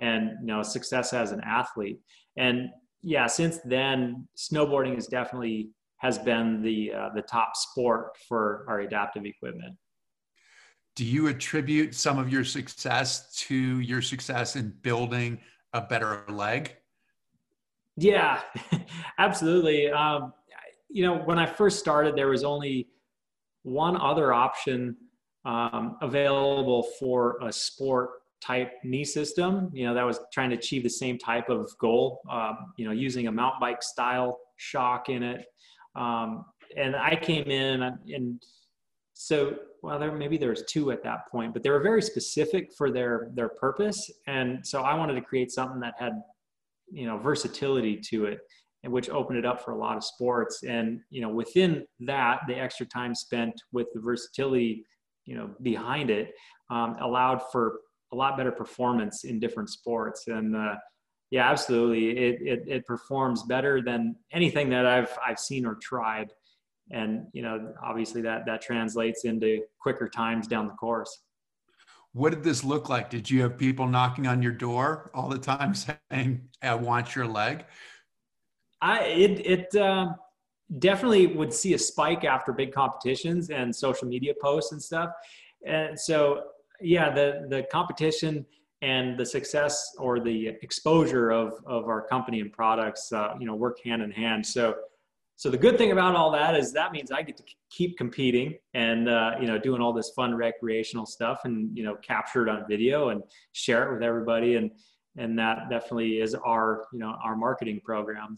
and you know success as an athlete. And yeah since then snowboarding is definitely has been the uh, the top sport for our adaptive equipment. Do you attribute some of your success to your success in building a better leg? Yeah [LAUGHS] absolutely. Um, you know when i first started there was only one other option um, available for a sport type knee system, you know, that was trying to achieve the same type of goal, um, you know, using a mountain bike style shock in it. Um, and I came in and so, well, there, maybe there was two at that point, but they were very specific for their, their purpose. And so I wanted to create something that had, you know, versatility to it and which opened it up for a lot of sports. And, you know, within that, the extra time spent with the versatility, you know, behind it um, allowed for a lot better performance in different sports. And uh, yeah, absolutely, it, it, it performs better than anything that I've I've seen or tried. And you know, obviously that that translates into quicker times down the course. What did this look like? Did you have people knocking on your door all the time [LAUGHS] saying, "I want your leg"? I it it uh, definitely would see a spike after big competitions and social media posts and stuff. And so yeah, the the competition and the success or the exposure of of our company and products, uh, you know, work hand in hand. So. So the good thing about all that is that means I get to keep competing and uh, you know doing all this fun recreational stuff and you know capture it on video and share it with everybody and and that definitely is our you know our marketing program.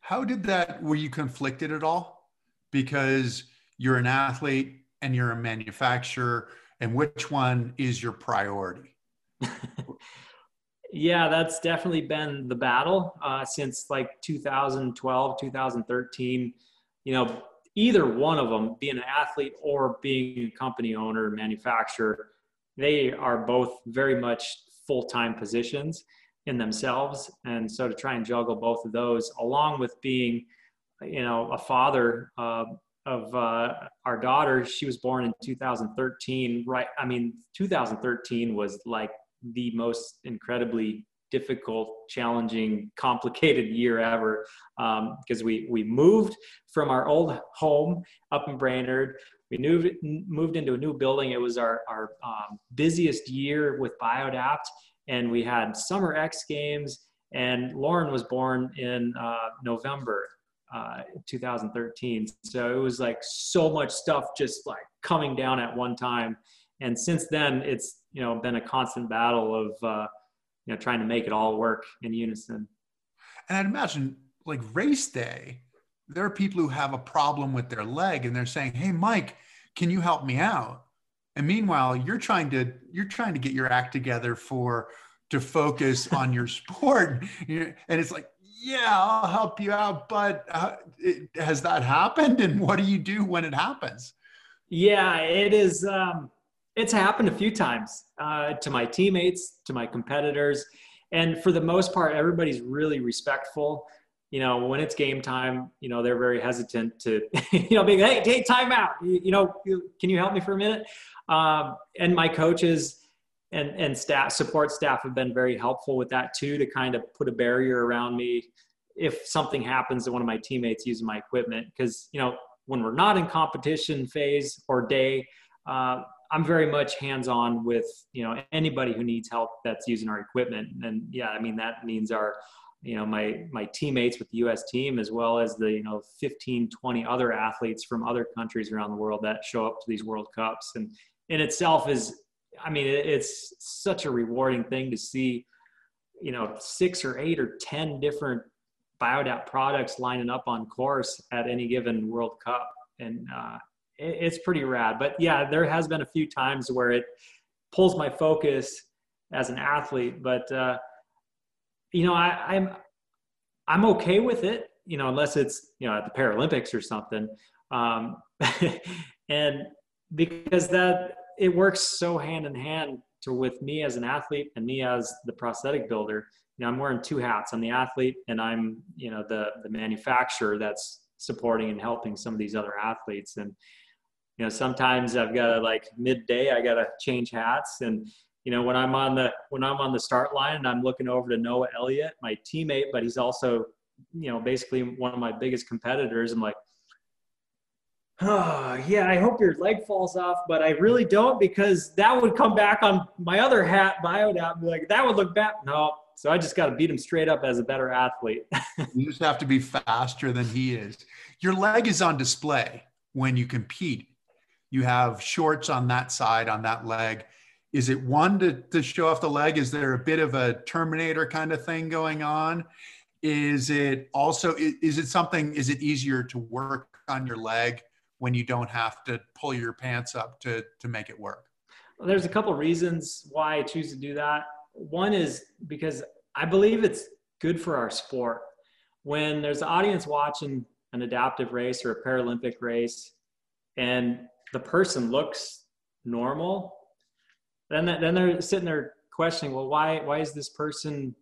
How did that? Were you conflicted at all? Because you're an athlete and you're a manufacturer and which one is your priority? [LAUGHS] yeah, that's definitely been the battle uh, since like 2012, 2013. You know, either one of them, being an athlete or being a company owner, manufacturer, they are both very much full time positions in themselves. And so to try and juggle both of those, along with being, you know, a father, uh, of uh, our daughter. She was born in 2013. Right. I mean, 2013 was like the most incredibly difficult, challenging, [LAUGHS] complicated year ever because um, we we moved from our old home up in Brainerd. We moved moved into a new building. It was our our um, busiest year with Biodapt, and we had summer X Games. And Lauren was born in uh, November uh, 2013. So it was like so much stuff just like coming down at one time. And since then, it's you know been a constant battle of uh, you know trying to make it all work in unison. And I'd imagine like race day, there are people who have a problem with their leg, and they're saying, "Hey, Mike, can you help me out?" and meanwhile you're trying to you're trying to get your act together for to focus on your [LAUGHS] sport and it's like yeah i'll help you out but uh, it, has that happened? And what do you do when it happens? Yeah it is um, it's happened a few times uh, to my teammates to my competitors and for the most part everybody's really respectful. You know when it's game time you know they're very hesitant to [LAUGHS] you know being hey time out. You, you know can you help me for a minute? Um, and my coaches and and staff support staff have been very helpful with that too to kind of put a barrier around me if something happens to one of my teammates using my equipment. Because you know when we're not in competition phase or day uh, i'm very much hands on with you know anybody who needs help that's using our equipment. And yeah i mean that means our you know my my teammates with the us team as well as the you know 15 20 other athletes from other countries around the world that show up to these world cups. And in itself is I mean, it's such a rewarding thing to see, you know, six or eight or 10 different Biodapt products lining up on course at any given World Cup. And uh, it, it's pretty rad. But yeah, there has been a few times where it pulls my focus as an athlete. But, uh, you know, I, I'm, I'm okay with it, you know, unless it's, you know, at the Paralympics or something. Um, [LAUGHS] and because that it works so hand in hand to with me as an athlete and me as the prosthetic builder. You know, I'm wearing two hats. I'm the athlete and I'm, you know, the the manufacturer that's supporting and helping some of these other athletes. And, you know, sometimes I've got to like midday, I got to change hats. And, you know, when I'm on the when I'm on the start line and I'm looking over to Noah Elliott, my teammate, but he's also, you know, basically one of my biggest competitors. I'm like, oh, [SIGHS] yeah, I hope your leg falls off, but I really don't because that would come back on my other hat, Biodapt, and be like that would look bad. No, so I just got to beat him straight up as a better athlete. [LAUGHS] you just have to be faster than he is. Your leg is on display when you compete. You have shorts on that side, on that leg. Is it one to, to show off the leg? Is there a bit of a Terminator kind of thing going on? Is it also, is it something, is it easier to work on your leg when you don't have to pull your pants up to to make it work? Well, there's a couple reasons why I choose to do that. One is because I believe it's good for our sport. When there's an audience watching an adaptive race or a Paralympic race, and the person looks normal, then then they're sitting there questioning, well, why why is this person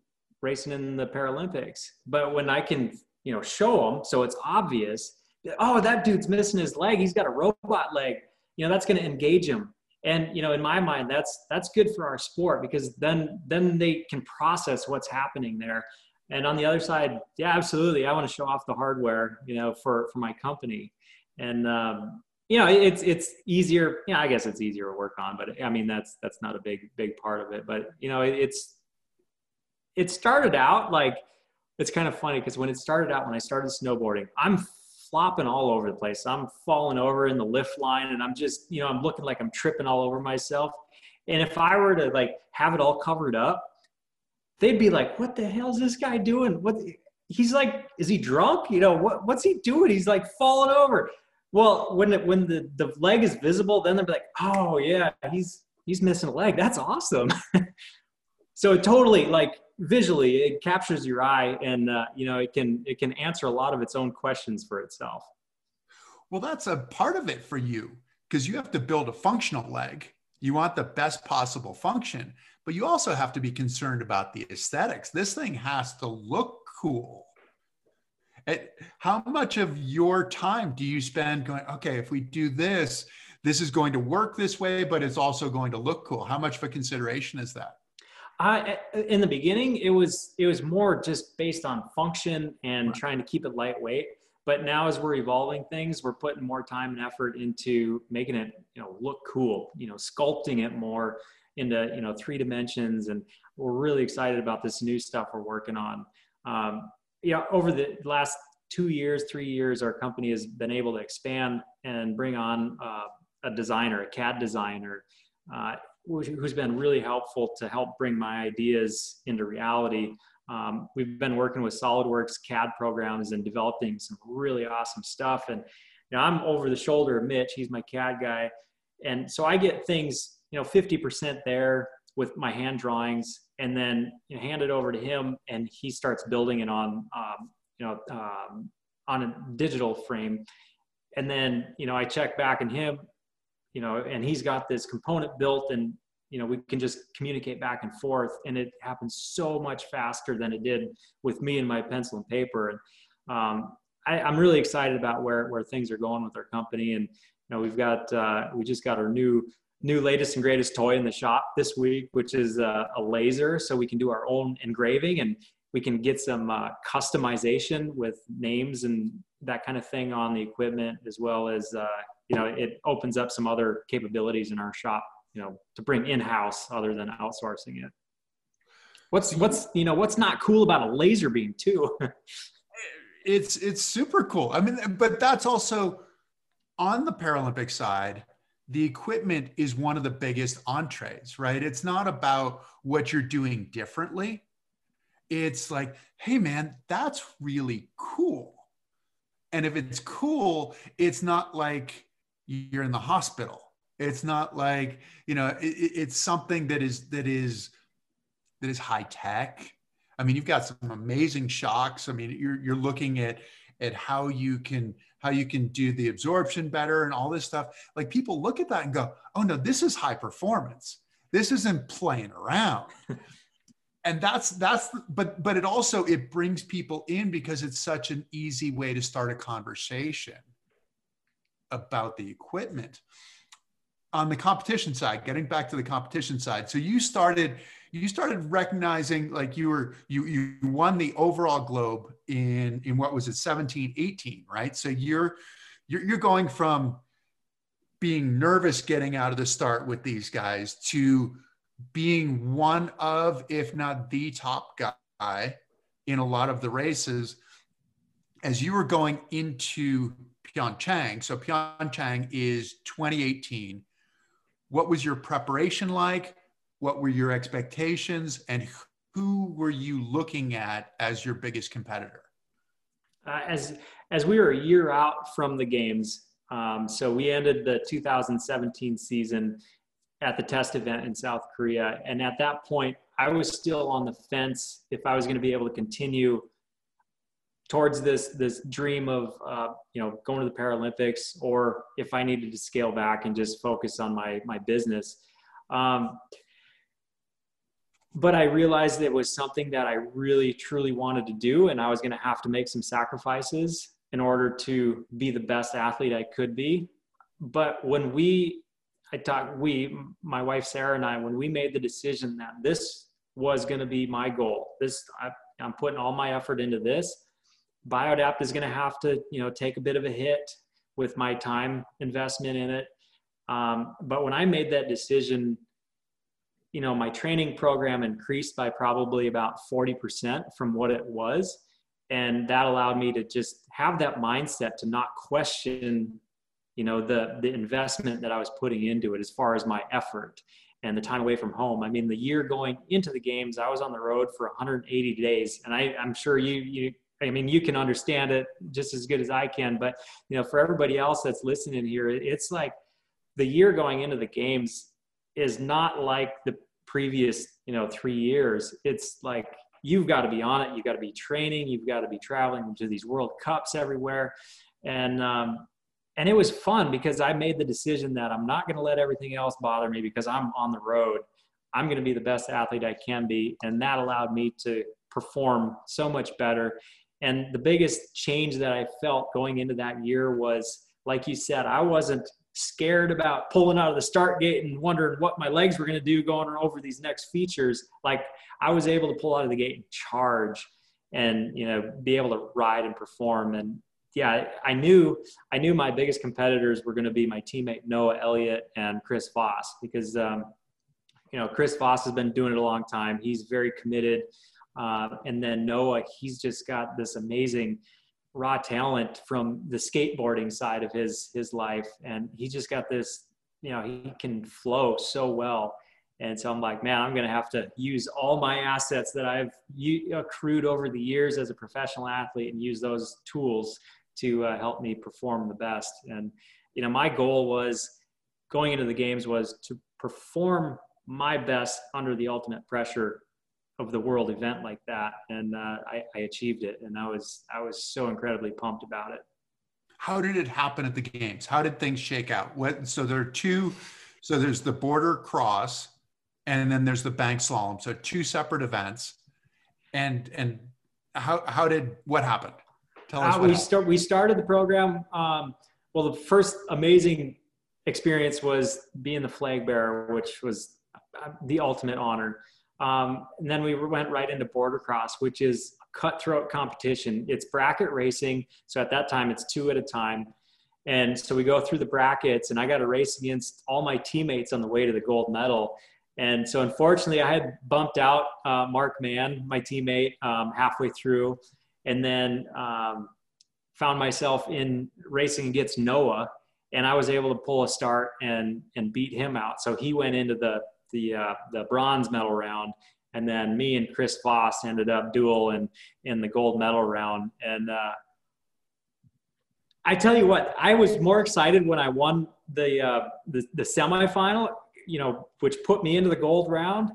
racing in the Paralympics? But when I can you know show them, so it's obvious oh, that dude's missing his leg. He's got a robot leg. You know, that's going to engage him. And you know, in my mind, that's that's good for our sport because then then they can process what's happening there. And on the other side, yeah, absolutely, I want to show off the hardware, you know, for for my company. And um, you know, it's it's easier. Yeah, I guess it's easier to work on, but I mean, that's that's not a big big part of it. But you know, it, it's it started out like it's kind of funny because when it started out when I started snowboarding, I'm flopping all over the place. I'm falling over in the lift line and I'm just, you know, I'm looking like I'm tripping all over myself. And if I were to like have it all covered up, they'd be like, what the hell is this guy doing? What he's like, is he drunk? You know, what, what's he doing? He's like falling over. Well, when it, when the, the leg is visible, then they'll be like, oh yeah, he's, he's missing a leg. That's awesome. [LAUGHS] so it totally like visually it captures your eye and uh, you know it can it can answer a lot of its own questions for itself. Well that's a part of it for you because you have to build a functional leg. You want the best possible function but you also have to be concerned about the aesthetics. This thing has to look cool. It, how much of your time do you spend going okay if we do this this is going to work this way but it's also going to look cool. How much of a consideration is that I, in the beginning, it was it was more just based on function and trying to keep it lightweight. But now, as we're evolving things, we're putting more time and effort into making it, you know, look cool. You know, sculpting it more into you know three dimensions, and we're really excited about this new stuff we're working on. Um, yeah, over the last two years, three years, our company has been able to expand and bring on uh, a designer, a CAD designer. Uh, who's been really helpful to help bring my ideas into reality. Um, we've been working with SolidWorks CAD programs and developing some really awesome stuff. And you know, I'm over the shoulder of Mitch. He's my CAD guy, and so I get things, you know, 50% there with my hand drawings and then you know, hand it over to him and he starts building it on, um, you know, um, on a digital frame. And then, you know, I check back in him, you know, and he's got this component built and, you know, we can just communicate back and forth and it happens so much faster than it did with me and my pencil and paper. And, um, I, am really excited about where, where things are going with our company. And, you know, we've got, uh, we just got our new, new latest and greatest toy in the shop this week, which is uh, a laser. So we can do our own engraving and we can get some uh, customization with names and that kind of thing on the equipment, as well as, uh, you know, it opens up some other capabilities in our shop, you know, to bring in-house other than outsourcing it. What's, what's, you know, what's not cool about a laser beam too? [LAUGHS] it's, it's super cool. I mean, but that's also, on the Paralympic side, the equipment is one of the biggest entrees, right? It's not about what you're doing differently. It's like, hey, man, that's really cool. And if it's cool, it's not like you're in the hospital. It's not like, you know, it, it's something that is, that is, that is high tech. I mean, you've got some amazing shocks. I mean, you're, you're looking at, at how you can how you can do the absorption better and all this stuff like people look at that and go oh no this is high performance this isn't playing around [LAUGHS] and that's that's but but it also it brings people in because it's such an easy way to start a conversation about the equipment. On the competition side getting back to the competition side so you started you started recognizing like you were you you won the overall globe in in what was it 17 18 right? So you're you're, you're going from being nervous getting out of the start with these guys to being one of if not the top guy in a lot of the races as you were going into Pyeongchang. So Pyeongchang is 2018 what was your preparation like? What were your expectations? And who were you looking at as your biggest competitor? Uh, as as we were a year out from the games um, so we ended the 2017 season at the test event in south korea. And at that point i was still on the fence if i was going to be able to continue towards this this dream of uh, you know going to the paralympics or if i needed to scale back and just focus on my my business um, but I realized it was something that I really truly wanted to do, and I was going to have to make some sacrifices in order to be the best athlete I could be. But when we, I talked, we, my wife Sarah and I, when we made the decision that this was going to be my goal, this I, I'm putting all my effort into this. Biodapt is going to have to, you know, take a bit of a hit with my time investment in it. Um, but when I made that decision you know, my training program increased by probably about 40% from what it was. And that allowed me to just have that mindset to not question, you know, the, the investment that I was putting into it as far as my effort and the time away from home. I mean, the year going into the games, I was on the road for 180 days. And I, I'm sure you, you, I mean, you can understand it just as good as I can, but you know, for everybody else that's listening here, it's like the year going into the games is not like the previous you know three years. It's like you've got to be on it you've got to be training you've got to be traveling to these world cups everywhere. And um, and it was fun because i made the decision that i'm not going to let everything else bother me because i'm on the road. I'm going to be the best athlete i can be and that allowed me to perform so much better and the biggest change that i felt going into that year was like you said i wasn't scared about pulling out of the start gate and wondering what my legs were going to do going over these next features. Like i was able to pull out of the gate and charge and you know be able to ride and perform. And yeah i knew i knew my biggest competitors were going to be my teammate noah elliott and chris vos because um, you know chris vos has been doing it a long time. He's very committed uh, and then noah he's just got this amazing raw talent from the skateboarding side of his his life. And he just got this you know he can flow so well. And so i'm like man i'm going to have to use all my assets that i've accrued over the years as a professional athlete and use those tools to uh, help me perform the best. And you know my goal was going into the games was to perform my best under the ultimate pressure of the world event like that, and uh, I, I achieved it, and I was I was so incredibly pumped about it. How did it happen at the games? How did things shake out? What, so there are two. So there's the border cross, and then there's the bank slalom. So two separate events. And and how how did what happened? Tell us. Uh, we start. We started the program. Um, well, the first amazing experience was being the flag bearer, which was uh, the ultimate honor. Um, and then we went right into border cross, which is cutthroat competition. It's bracket racing. So at that time, it's two at a time. And so we go through the brackets, and I got to race against all my teammates on the way to the gold medal. And so unfortunately, I had bumped out uh, Mark Mann, my teammate, um, halfway through, and then um, found myself in racing against Noah, and I was able to pull a start and and beat him out. So he went into the the uh, the bronze medal round, and then me and Chris Vos ended up duel in in the gold medal round. And uh, I tell you what, I was more excited when I won the uh, the, the semifinal, you know, which put me into the gold round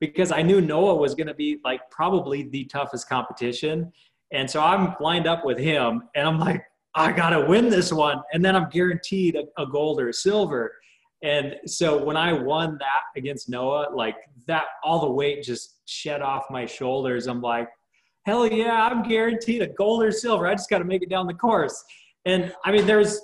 because I knew Noah was going to be like probably the toughest competition. And so I'm lined up with him, and I'm like, I got to win this one. And then I'm guaranteed a, a gold or a silver. And so when I won that against Noah, like that, all the weight just shed off my shoulders. I'm like, hell yeah, I'm guaranteed a gold or silver. I just got to make it down the course. And I mean, there's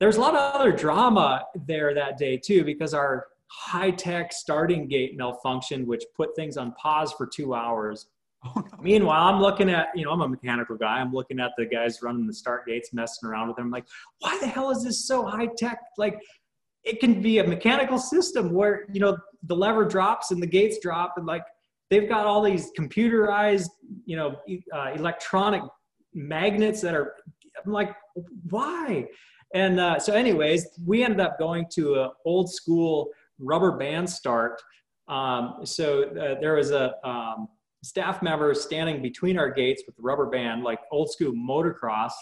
there's a lot of other drama there that day too, because our high tech starting gate malfunctioned, which put things on pause for two hours. Oh, [LAUGHS] no. Meanwhile, I'm looking at, you know, I'm a mechanical guy. I'm looking at the guys running the start gates, messing around with them. I'm like, why the hell is this so high tech? Like, it can be a mechanical system where you know the lever drops and the gates drop and like they've got all these computerized you know uh, electronic magnets that are i'm like why? And uh, so anyways we ended up going to an old school rubber band start. Um, so uh, there was a um, staff member standing between our gates with the rubber band like old school motocross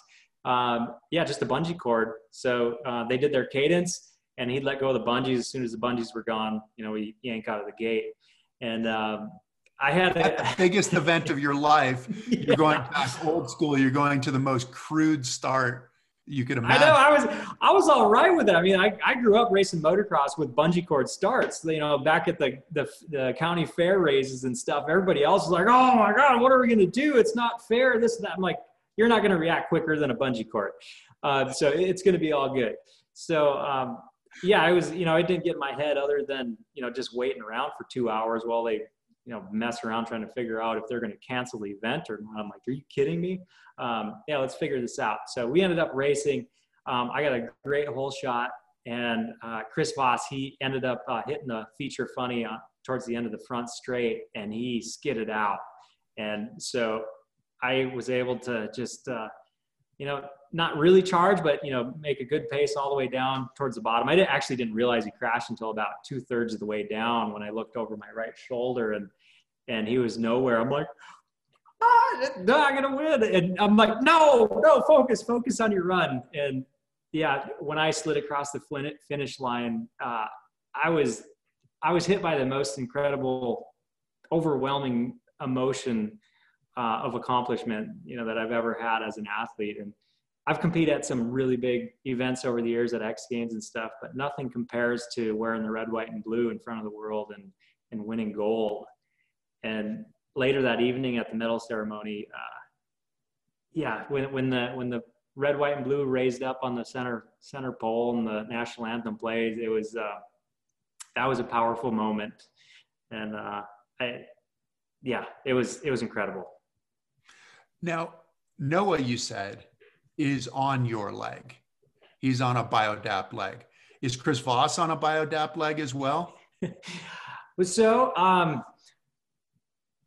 um, yeah just a bungee cord. So uh, they did their cadence and he'd let go of the bungees as soon as the bungees were gone. You know, we yank out of the gate. And um, I had a, the biggest event of your life. [LAUGHS] You're going back old school. You're going to the most crude start you could imagine. I know. I was I was all right with it. I mean, I, I grew up racing motocross with bungee cord starts. You know, back at the, the the county fair races and stuff. Everybody else was like, "Oh my god, what are we going to do? It's not fair." This and that. I'm like, "You're not going to react quicker than a bungee cord." Uh, so it's going to be all good. So um, yeah, I was, you know, I didn't get in my head other than, you know, just waiting around for two hours while they, you know, mess around trying to figure out if they're going to cancel the event or not. I'm like, are you kidding me? Um, yeah, let's figure this out. So we ended up racing. Um, I got a great hole shot, and uh, Chris Vos, he ended up uh, hitting the feature funny on, towards the end of the front straight, and he skidded out. And so I was able to just, uh, you know, not really charge, but you know, make a good pace all the way down towards the bottom. I didn't, actually didn't realize he crashed until about two thirds of the way down when I looked over my right shoulder and and he was nowhere. I'm like, ah, no, I'm gonna win. And I'm like, no, no, focus, focus on your run. And yeah, when I slid across the finish line, uh, I was I was hit by the most incredible, overwhelming emotion uh, of accomplishment you know that I've ever had as an athlete and I've competed at some really big events over the years at X Games and stuff, but nothing compares to wearing the red, white, and blue in front of the world and and winning gold. And later that evening at the medal ceremony, uh, yeah, when when the when the red, white, and blue raised up on the center center pole and the national anthem plays, it was uh, that was a powerful moment, and uh, I, yeah, it was it was incredible. Now, Noah, you said is on your leg. He's on a biodapt leg. Is Chris Vos on a biodapt leg as well? [LAUGHS] so, um,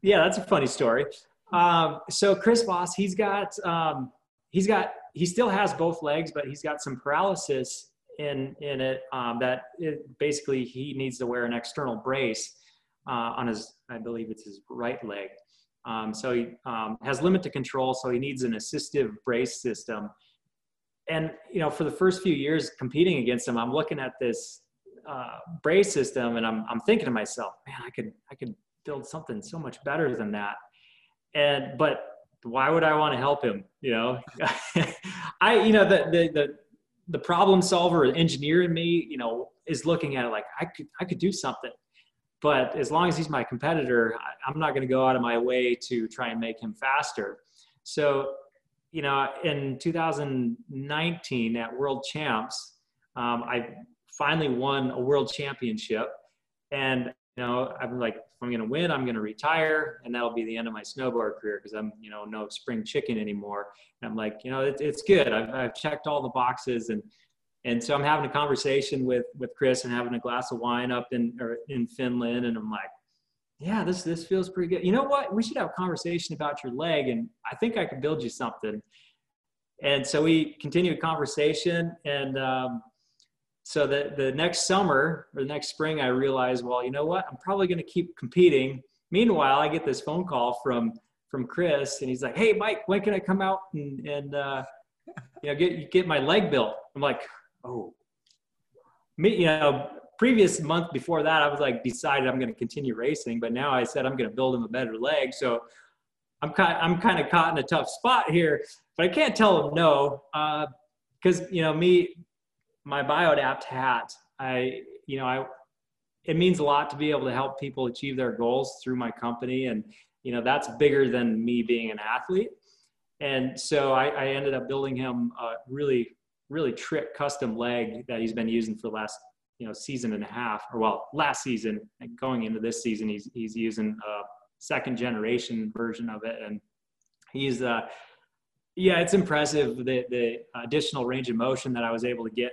yeah, that's a funny story. Um, so Chris Vos, he's got, um, he's got, he still has both legs, but he's got some paralysis in in it um, that it, basically he needs to wear an external brace uh, on his, I believe it's his right leg. Um, so he um, has limited control, so he needs an assistive brace system. And you know, for the first few years competing against him, I'm looking at this uh, brace system, and I'm I'm thinking to myself, man, I could I could build something so much better than that. And but why would I want to help him? You know, [LAUGHS] I you know the the the the problem solver engineer in me, you know, is looking at it like I could I could do something. But as long as he's my competitor, I'm not going to go out of my way to try and make him faster. So, you know, in 2019 at World Champs, um, I finally won a world championship. And, you know, I'm like, if I'm going to win, I'm going to retire. And that'll be the end of my snowboard career because I'm, you know, no spring chicken anymore. And I'm like, you know, it, it's good. I've, I've checked all the boxes and, and so I'm having a conversation with with Chris and having a glass of wine up in in Finland, and I'm like, yeah, this this feels pretty good. You know what? We should have a conversation about your leg, and I think I could build you something. And so we continued a conversation, and um, so the the next summer or the next spring, I realized, well, you know what? I'm probably going to keep competing. Meanwhile, I get this phone call from from Chris, and he's like, "Hey, Mike, when can I come out and and uh, you know get get my leg built?" I'm like, oh, me, you know, previous month before that, I was like decided I'm going to continue racing, but now I said I'm going to build him a better leg. So I'm kind, I'm kind of caught in a tough spot here, but I can't tell him no, because uh, you know me, my Biodapt hat. I, you know, I, it means a lot to be able to help people achieve their goals through my company, and you know that's bigger than me being an athlete. And so I, I ended up building him a really really trick custom leg that he's been using for the last you know season and a half or well last season and going into this season he's he's using a second generation version of it. And he's uh yeah it's impressive the the additional range of motion that i was able to get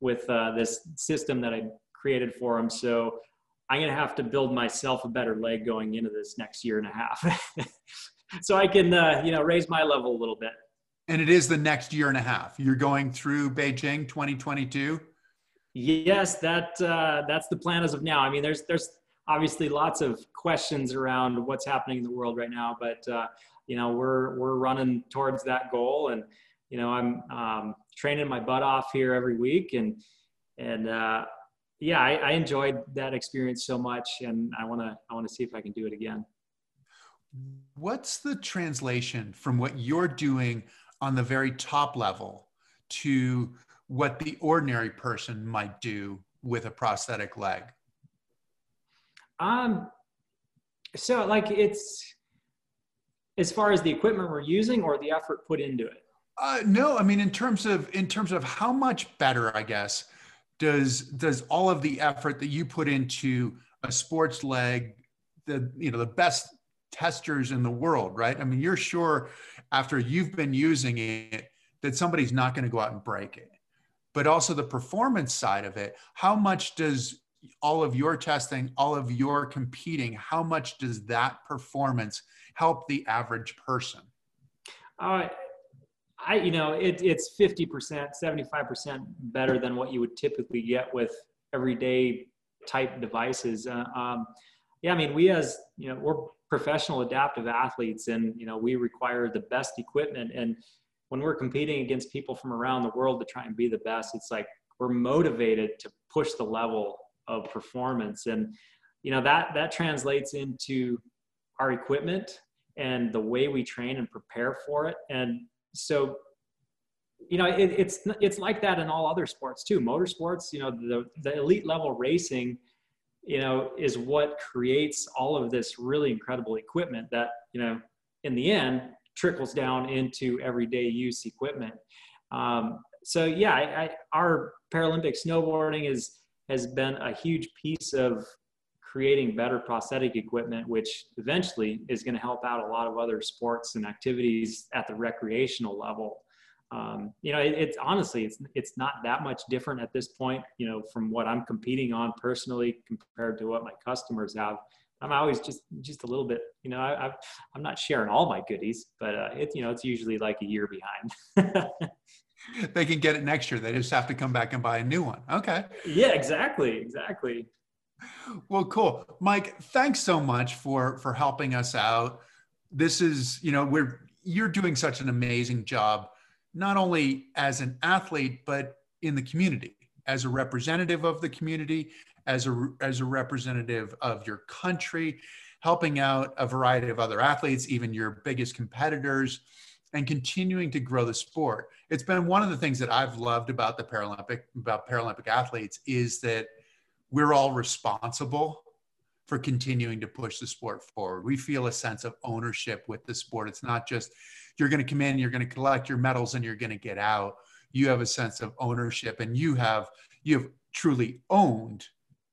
with uh, this system that i created for him. So i'm going to have to build myself a better leg going into this next year and a half. [LAUGHS] So i can uh, you know raise my level a little bit and it is the next year and a half. You're going through Beijing 2022. Yes, that uh, that's the plan as of now. I mean, there's there's obviously lots of questions around what's happening in the world right now, but uh, you know we're we're running towards that goal, and you know I'm um, training my butt off here every week, and and uh, yeah, I, I enjoyed that experience so much, and I want to I want to see if I can do it again. What's the translation from what you're doing on the very top level to what the ordinary person might do with a prosthetic leg? Um, so like it's as far as the equipment we're using or the effort put into it. Uh, no, I mean in terms of in terms of how much better, I guess, does does all of the effort that you put into a sports leg, the you know the best testers in the world, right? I mean, you're sure after you've been using it that somebody's not going to go out and break it. But also the performance side of it, how much does all of your testing, all of your competing, how much does that performance help the average person? Uh, I, you know, it, it's 50%, 75% better than what you would typically get with everyday type devices. Uh, um, yeah, I mean, we as, you know, we're professional adaptive athletes and you know we require the best equipment. And when we're competing against people from around the world to try and be the best it's like we're motivated to push the level of performance. And you know that that translates into our equipment and the way we train and prepare for it. And so you know it, it's it's like that in all other sports too. Motorsports you know the the elite level racing you know, is what creates all of this really incredible equipment that, you know, in the end trickles down into everyday use equipment. Um, so yeah, I, I, our Paralympic snowboarding is has been a huge piece of creating better prosthetic equipment, which eventually is going to help out a lot of other sports and activities at the recreational level um, you know, it, it's honestly, it's it's not that much different at this point. You know, from what I'm competing on personally compared to what my customers have. I'm always just just a little bit, you know, I, am not sharing all my goodies, but uh, it's you know, it's usually like a year behind. [LAUGHS] they can get it next year. They just have to come back and buy a new one. Okay. Yeah, exactly, exactly. Well, cool, Mike. Thanks so much for for helping us out. This is, you know, we're you're doing such an amazing job not only as an athlete but in the community as a representative of the community, as a, as a representative of your country, helping out a variety of other athletes, even your biggest competitors, and continuing to grow the sport. It's been one of the things that I've loved about the Paralympic, about Paralympic athletes is that we're all responsible for continuing to push the sport forward. We feel a sense of ownership with the sport. It's not just you're going to come in, you're going to collect your medals, and you're going to get out. You have a sense of ownership, and you have you have truly owned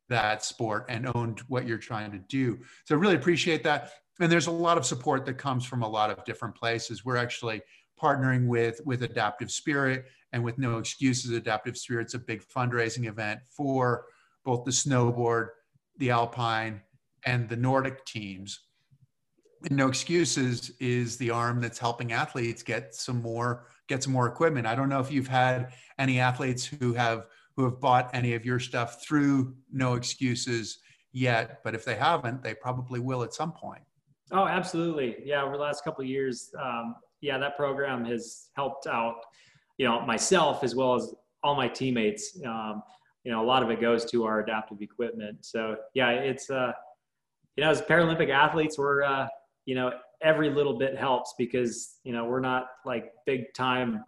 that sport and owned what you're trying to do. So I really appreciate that. And there's a lot of support that comes from a lot of different places. We're actually partnering with with Adaptive Spirit and with No Excuses. Adaptive Spirit's a big fundraising event for both the snowboard, the alpine, and the Nordic teams. No excuses is the arm that's helping athletes get some more get some more equipment. I don't know if you've had any athletes who have who have bought any of your stuff through no excuses yet, but if they haven't, they probably will at some point. Oh, absolutely. Yeah, over the last couple years, um, yeah, that program has helped out, you know, myself as well as all my teammates. Um, you know, a lot of it goes to our adaptive equipment. So yeah, it's uh, you know, as Paralympic athletes, we're, uh, you know, every little bit helps because, you know, we're not like big time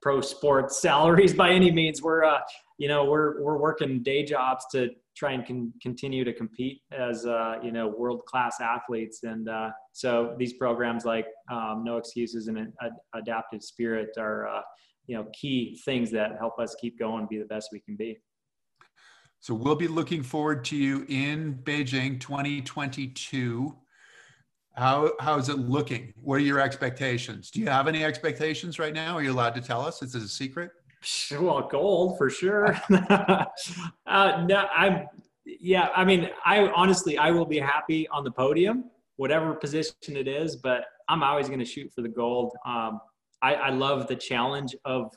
pro sports [LAUGHS] salaries by any means. We're, uh, you know, we're, we're working day jobs to try and con- continue to compete as, uh, you know, world-class athletes. And uh, so these programs like um, No Excuses and Adaptive Spirit are, uh, you know, key things that help us keep going be the best we can be. So we'll be looking forward to you in Beijing 2022. How how is it looking? What are your expectations? Do you have any expectations right now? Are you allowed to tell us? Is it a secret? Well, gold for sure. [LAUGHS] [LAUGHS] uh, no, I'm. Yeah, I mean, I honestly, I will be happy on the podium, whatever position it is. But I'm always going to shoot for the gold. Um, I, I love the challenge of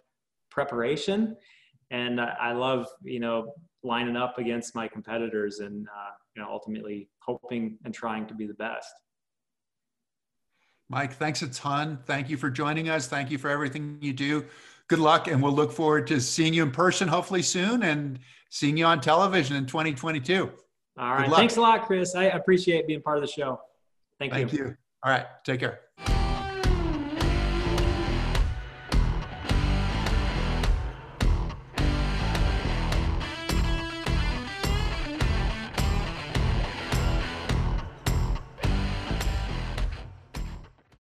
preparation, and I love you know lining up against my competitors and uh, you know ultimately hoping and trying to be the best mike thanks a ton. Thank you for joining us. Thank you for everything you do. Good luck and we'll look forward to seeing you in person hopefully soon and seeing you on television in 2022 all right. Thanks a lot chris. I appreciate being part of the show. Thank, thank you you. All right. Take care